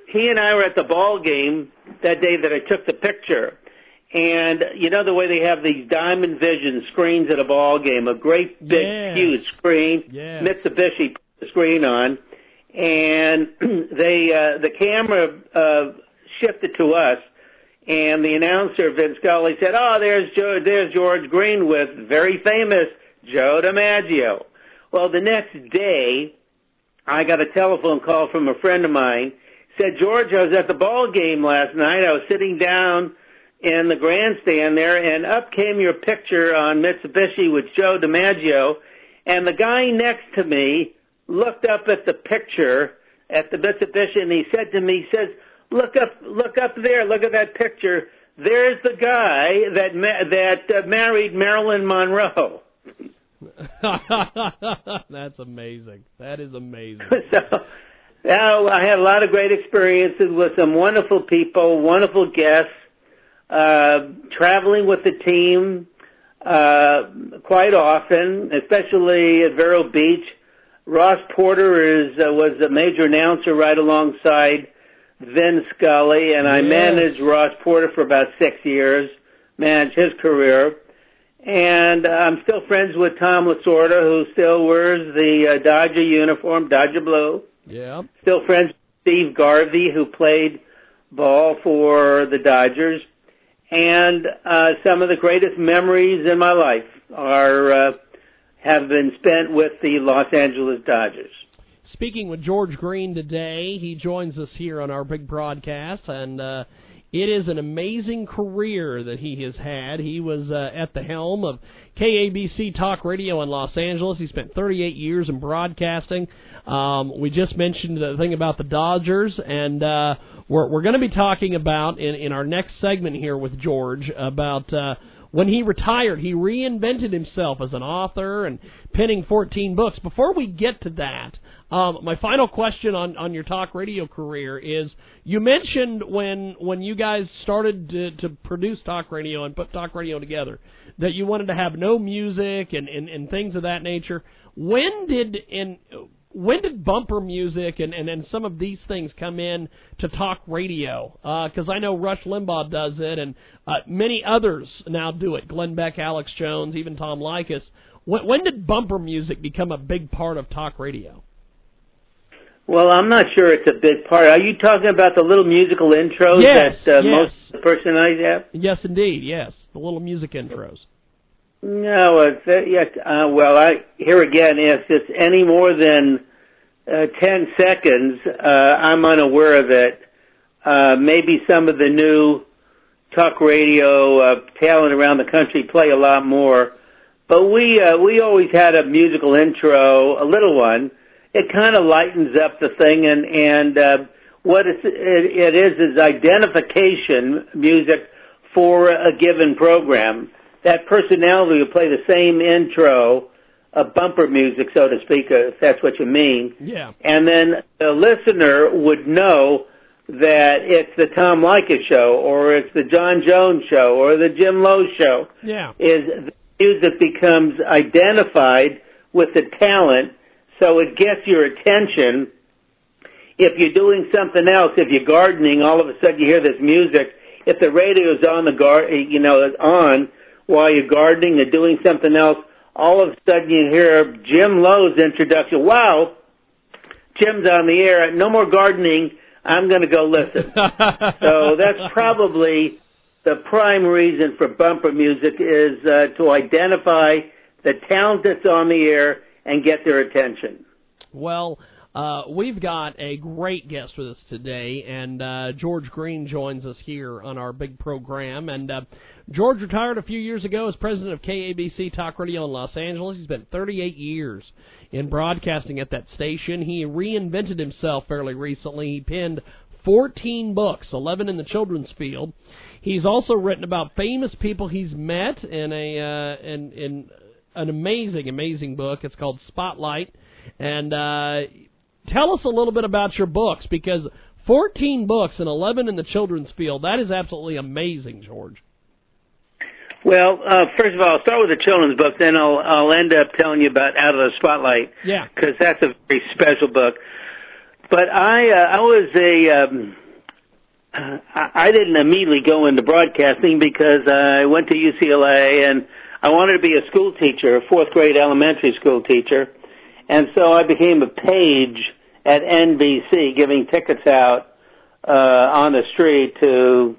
he and I were at the ball game that day that I took the picture. And you know the way they have these Diamond Vision screens at a ball game, a great big Yes. huge screen. Yes. Mitsubishi put the screen on, and they uh, the camera uh, shifted to us, and the announcer Vince Scully said, "Oh, there's Joe, there's George Green with very famous Joe DiMaggio." Well, the next day, I got a telephone call from a friend of mine. Said George, I was at the ball game last night. I was sitting down in the grandstand there, and up came your picture on Mitsubishi with Joe DiMaggio, and the guy next to me looked up at the picture at the Mitsubishi, and he said to me, he says, "Look up, look up there, look at that picture. There's the guy that ma- that uh, married Marilyn Monroe." That's amazing. That is amazing. so now I had a lot of great experiences with some wonderful people, wonderful guests, uh, traveling with the team uh, quite often, especially at Vero Beach. Ross Porter is uh, was a major announcer right alongside Vin Scully, and I Yes. managed Ross Porter for about six years, managed his career. And I'm still friends with Tom Lasorda, who still wears the uh, Dodger uniform, Dodger blue. Yeah. Still friends with Steve Garvey, who played ball for the Dodgers. And uh, some of the greatest memories in my life are uh, have been spent with the Los Angeles Dodgers. Speaking with George Green today, he joins us here on our big broadcast, and uh, it is an amazing career that he has had. He was uh, at the helm of KABC Talk Radio in Los Angeles. He spent 38 years in broadcasting. Um, we just mentioned the thing about the Dodgers, and uh, we're, we're going to be talking about in, in our next segment here with George about. Uh, when he retired, he reinvented himself as an author and penning 14 books. Before we get to that, um, my final question on, on your talk radio career is: You mentioned when when you guys started to, to produce talk radio and put talk radio together that you wanted to have no music and, and, and things of that nature. When did in when did bumper music and, and, and some of these things come in to talk radio? Because I know Rush Limbaugh does it, and uh, many others now do it. Glenn Beck, Alex Jones, even Tom Leykis. When, when did bumper music become a big part of talk radio? Well, I'm not sure it's a big part. Are you talking about the little musical intros Yes, that uh, yes. most personalities have? Yes, indeed. Yes, the little music intros. No, it's, uh, yes. Uh, well, I here again, if it's any more than uh, ten seconds, uh, I'm unaware of it. Uh, maybe some of the new talk radio uh, talent around the country play a lot more, but we uh, we always had a musical intro, a little one. It kind of lightens up the thing, and and uh, what it's, it, it is is identification music for a given program that personality will play the same intro, uh, bumper music, so to speak, uh, if that's what you mean. Yeah. And then the listener would know that it's the Tom Leykis show, or it's the John Jones show, or the Jim Lowe show. Yeah. Is the music becomes identified with the talent, so it gets your attention. If you're doing something else, if you're gardening, all of a sudden you hear this music. if the radio's on the gar, you know, on while you're gardening or doing something else, all of a sudden you hear Jim Lowe's introduction. Wow, Jim's on the air. No more gardening. I'm going to go listen. so that's probably the prime reason for bumper music is uh, to identify the talent that's on the air and get their attention. Well, uh, we've got a great guest with us today, and uh, George Green joins us here on our big program. And uh, George retired a few years ago as president of KABC Talk Radio in Los Angeles. He spent 38 years in broadcasting at that station. He reinvented himself fairly recently. He penned 14 books, 11 in the children's field. He's also written about famous people he's met in a uh, in in an amazing, amazing book. It's called Spotlight. And uh, tell us a little bit about your books because 14 books and 11 in the children's field. That is absolutely amazing, George. Well, uh, first of all, I'll start with the children's book, then I'll I'll end up telling you about Out of the Spotlight. Yeah. Because that's a very special book. But I uh, I was a um, I, I didn't immediately go into broadcasting because I went to UCLA and I wanted to be a school teacher, a fourth grade elementary school teacher, and so I became a page at NBC, giving tickets out uh, on the street to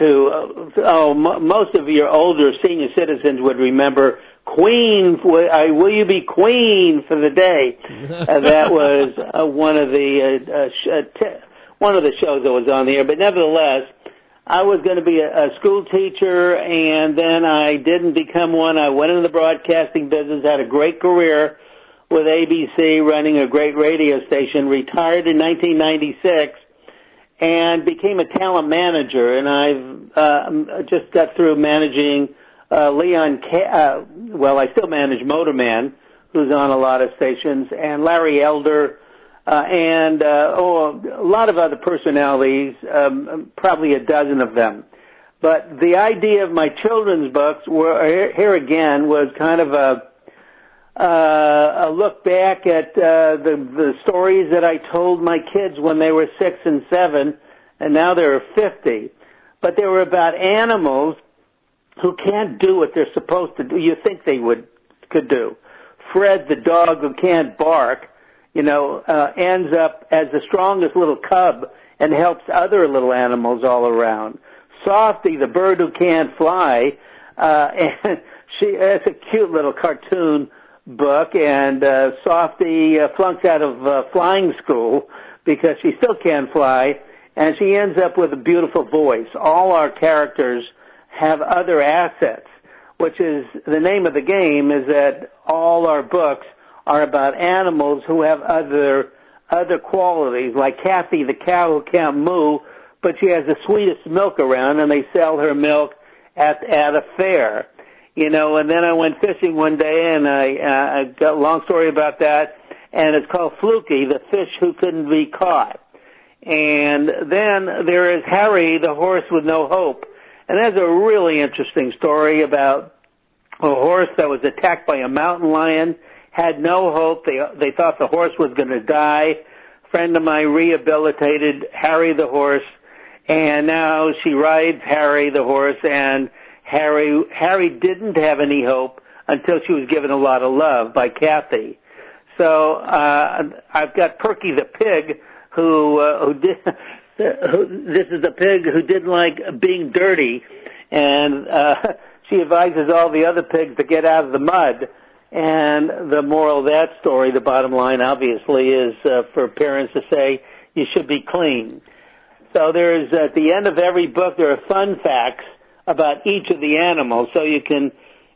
to uh, oh m- most of your older senior citizens would remember Queen. w- I, will you be Queen for the day? uh, that was uh, one of the uh, uh, sh- uh, t- one of the shows that was on the air. But nevertheless, I was going to be a, a school teacher, and then I didn't become one. I went into the broadcasting business, had a great career with ABC, running a great radio station. Retired in 1996 and became a talent manager. And I've uh, just got through managing uh, Leon. Ca- uh, well, I still manage Motorman, who's on a lot of stations, and Larry Elder, and uh, oh, a lot of other personalities, um, probably a dozen of them. But the idea of my children's books were here again was kind of a uh, a look back at uh, the the stories that I told my kids when they were six and seven, and now they're fifty. But they were about animals who can't do what they're supposed to do. You think they would could do. Fred, the dog who can't bark, you know, uh, ends up as the strongest little cub and helps other little animals all around. Softy, the bird who can't fly, uh, and she it's a cute little cartoon book, and uh, Softy uh, flunks out of uh, flying school because she still can't fly, and she ends up with a beautiful voice. All our characters have other assets, which is the name of the game. Is that all our books are about animals who have other other qualities, like Kathy the cow who can't moo, but she has the sweetest milk around, and they sell her milk at at a fair you know, and then I went fishing one day and I, uh, I got a long story about that and it's called Fluky, the fish who couldn't be caught. And then there is Harry, the horse with no hope. And that's a really interesting story about a horse that was attacked by a mountain lion, had no hope. They, they thought the horse was going to die. A friend of mine rehabilitated Harry the horse and now she rides Harry the horse and Harry Harry didn't have any hope until she was given a lot of love by Kathy. So uh, I've got Perky the pig, who uh, who did. Who, this is the pig who didn't like being dirty, and uh, she advises all the other pigs to get out of the mud. And the moral of that story, the bottom line, obviously, is uh, for parents to say you should be clean. So there's at the end of every book there are fun facts about each of the animals, so you can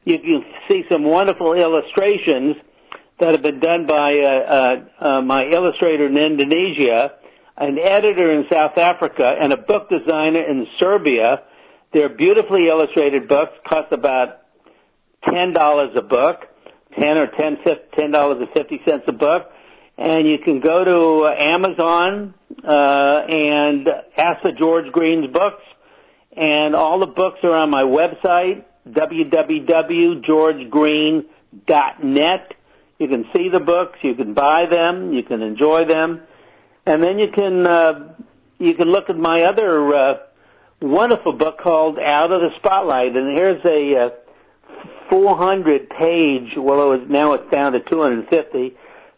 you can see some wonderful illustrations that have been done by uh, uh, uh, my illustrator in Indonesia, an editor in South Africa, and a book designer in Serbia. They're beautifully illustrated books, cost about ten dollars a book, ten or ten ten dollars and fifty cents a book. And you can go to uh, Amazon uh, and ask for George Green's books and all the books are on my website, www.georgegreen.net. You can see the books, you can buy them, you can enjoy them, and then you can uh, you can look at my other uh, wonderful book called Out of the Spotlight, and here's a uh, 400 page. Well, it was now it's down to 250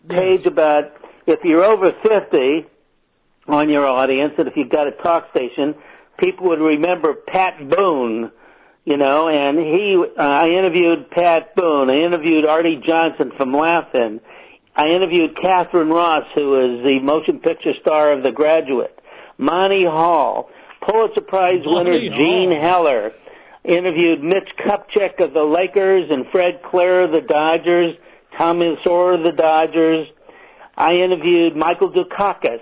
page about if you're over 50 on your audience, and if you've got a talk station, people would remember Pat Boone. You know, and he, uh, I interviewed Pat Boone. I interviewed Arte Johnson from Laugh-In. I interviewed Katharine Ross, who is the motion picture star of The Graduate. Monty Hall, Pulitzer Prize winner Monty Gene Heller, interviewed Mitch Kupchak of the Lakers and Fred Claire of the Dodgers, Tommy Lasorda of the Dodgers. I interviewed Michael Dukakis,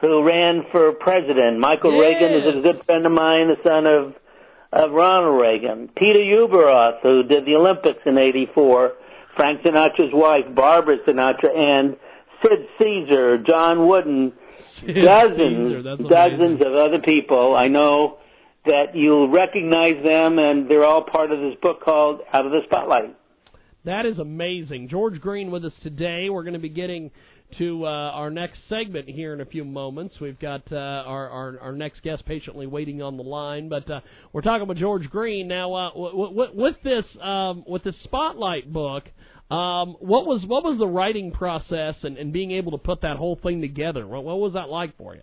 who ran for president. Michael Reagan is a good friend of mine, the son of, of Ronald Reagan. Peter Ueberroth, who did the Olympics in 84. Frank Sinatra's wife, Barbara Sinatra, and Sid Caesar, John Wooden, dozens, Caesar, dozens of other people. I know that you'll recognize them, and they're all part of this book called Out of the Spotlight. That is amazing. George Green with us today. We're going to be getting to uh, our next segment here in a few moments. We've got uh, our, our our next guest patiently waiting on the line, but uh, we're talking about George Green now. Uh, w- w- with this um, with this Spotlight book, um, what was what was the writing process and, and being able to put that whole thing together? What, what was that like for you?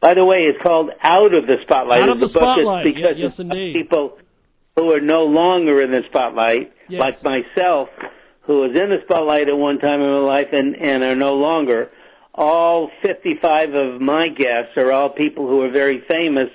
By the way, it's called Out of the Spotlight. Out of the a book that's Spotlight. because Yes, indeed. people who are no longer in the spotlight, Yes. like myself, who was in the spotlight at one time in my life and, and are no longer. All 55 of my guests are all people who are very famous,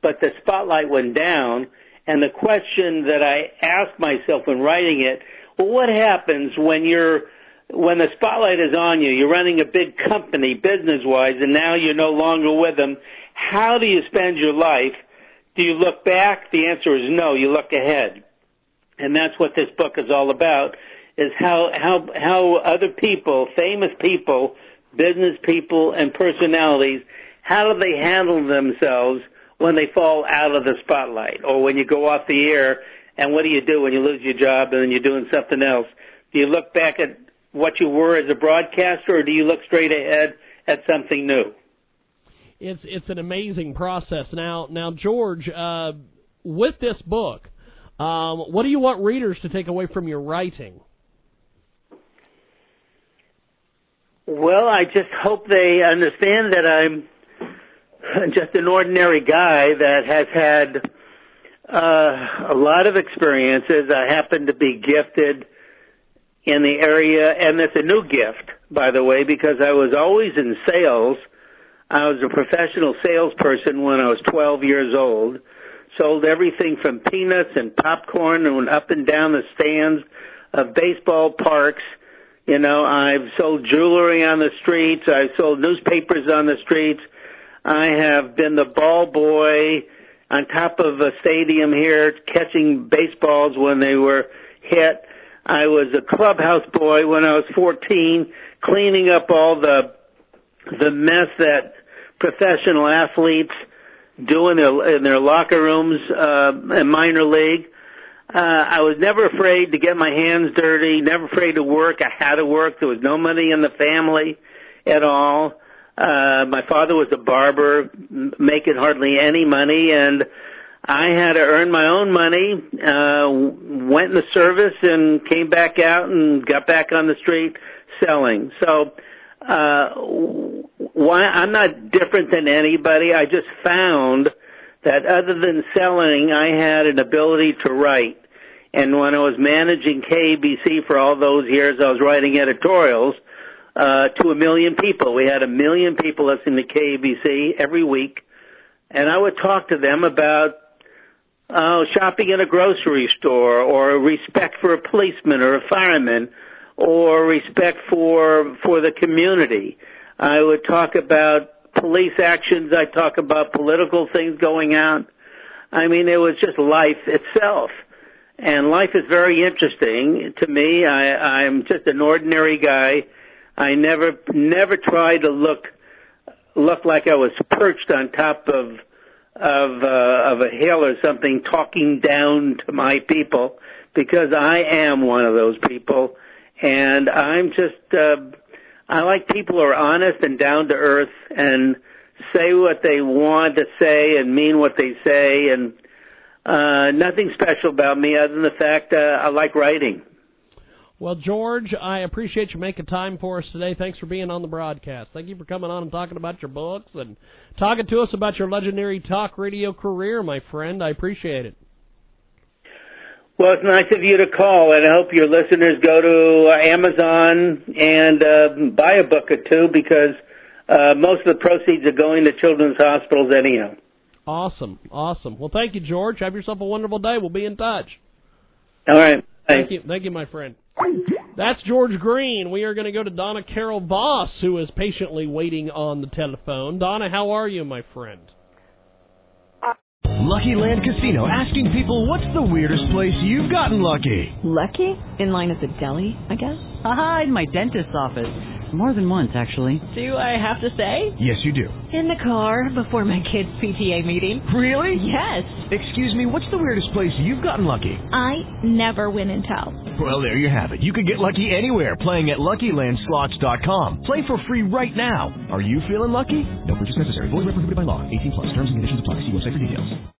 but the spotlight went down. And the question that I asked myself when writing it, well, what happens when you're when the spotlight is on you, you're running a big company business wise, and now you're no longer with them. How do you spend your life? Do you look back? The answer is no. You look ahead, and that's what this book is all about: is how how how other people, famous people, business people, and personalities, how do they handle themselves when they fall out of the spotlight, or when you go off the air? And what do you do when you lose your job and then you're doing something else? Do you look back at what you were as a broadcaster, or do you look straight ahead at something new? It's it's an amazing process. Now now George, uh, with this book, um, what do you want readers to take away from your writing? Well, I just hope they understand that I'm just an ordinary guy that has had uh, a lot of experiences. I happen to be gifted in the area, and it's a new gift, by the way, because I was always in sales. I was a professional salesperson when I was 12 years old. Sold everything from peanuts and popcorn and went up and down the stands of baseball parks. You know, I've sold jewelry on the streets. I've sold newspapers on the streets. I have been the ball boy on top of a stadium here catching baseballs when they were hit. I was a clubhouse boy when I was 14, cleaning up all the the mess that professional athletes do in their in their locker rooms uh, in minor league. Uh, I was never afraid to get my hands dirty, never afraid to work. I had to work. There was no money in the family at all. Uh, my father was a barber, making hardly any money, and I had to earn my own money. Uh, went in the service and came back out and got back on the street selling. So, uh, why I'm not different than anybody. I just found that other than selling, I had an ability to write. And when I was managing KABC for all those years, I was writing editorials uh, to a million people. We had a million people listening to KABC every week, and I would talk to them about uh, shopping in a grocery store, or respect for a policeman or a fireman, or respect for for the community. I would talk about police actions. I talk about political things going on. I mean, it was just life itself. And life is very interesting to me. I, I'm just an ordinary guy. I never, never try to look, look like I was perched on top of, of, uh, of a hill or something, talking down to my people, because I am one of those people, and I'm just, uh, I like people who are honest and down to earth and say what they want to say and mean what they say, and uh, nothing special about me other than the fact uh, I like writing. Well, George, I appreciate you making time for us today. Thanks for being on the broadcast. Thank you for coming on and talking about your books and talking to us about your legendary talk radio career, my friend. I appreciate it. Well, it's nice of you to call, and I hope your listeners go to uh, Amazon and uh, buy a book or two because uh, most of the proceeds are going to children's hospitals anyhow. Awesome, awesome. Well, thank you, George. Have yourself a wonderful day. We'll be in touch. All right. Thank you, thank you, my friend. That's George Green. We are going to go to Donna Carol Voss, who is patiently waiting on the telephone. Donna, how are you, my friend? Lucky Land Casino asking people what's the weirdest place you've gotten lucky? Lucky? In line at the deli, I guess? Aha, in my dentist's office. More than once, actually. Do I have to say? Yes, you do. In the car before my kids' PTA meeting. Really? Yes. Excuse me, what's the weirdest place you've gotten lucky? I never win and tell. Well, there you have it. You can get lucky anywhere playing at LuckyLandSlots.com. Play for free right now. Are you feeling lucky? No purchase necessary. Void where prohibited by law. 18 plus. Terms and conditions apply. See website for details.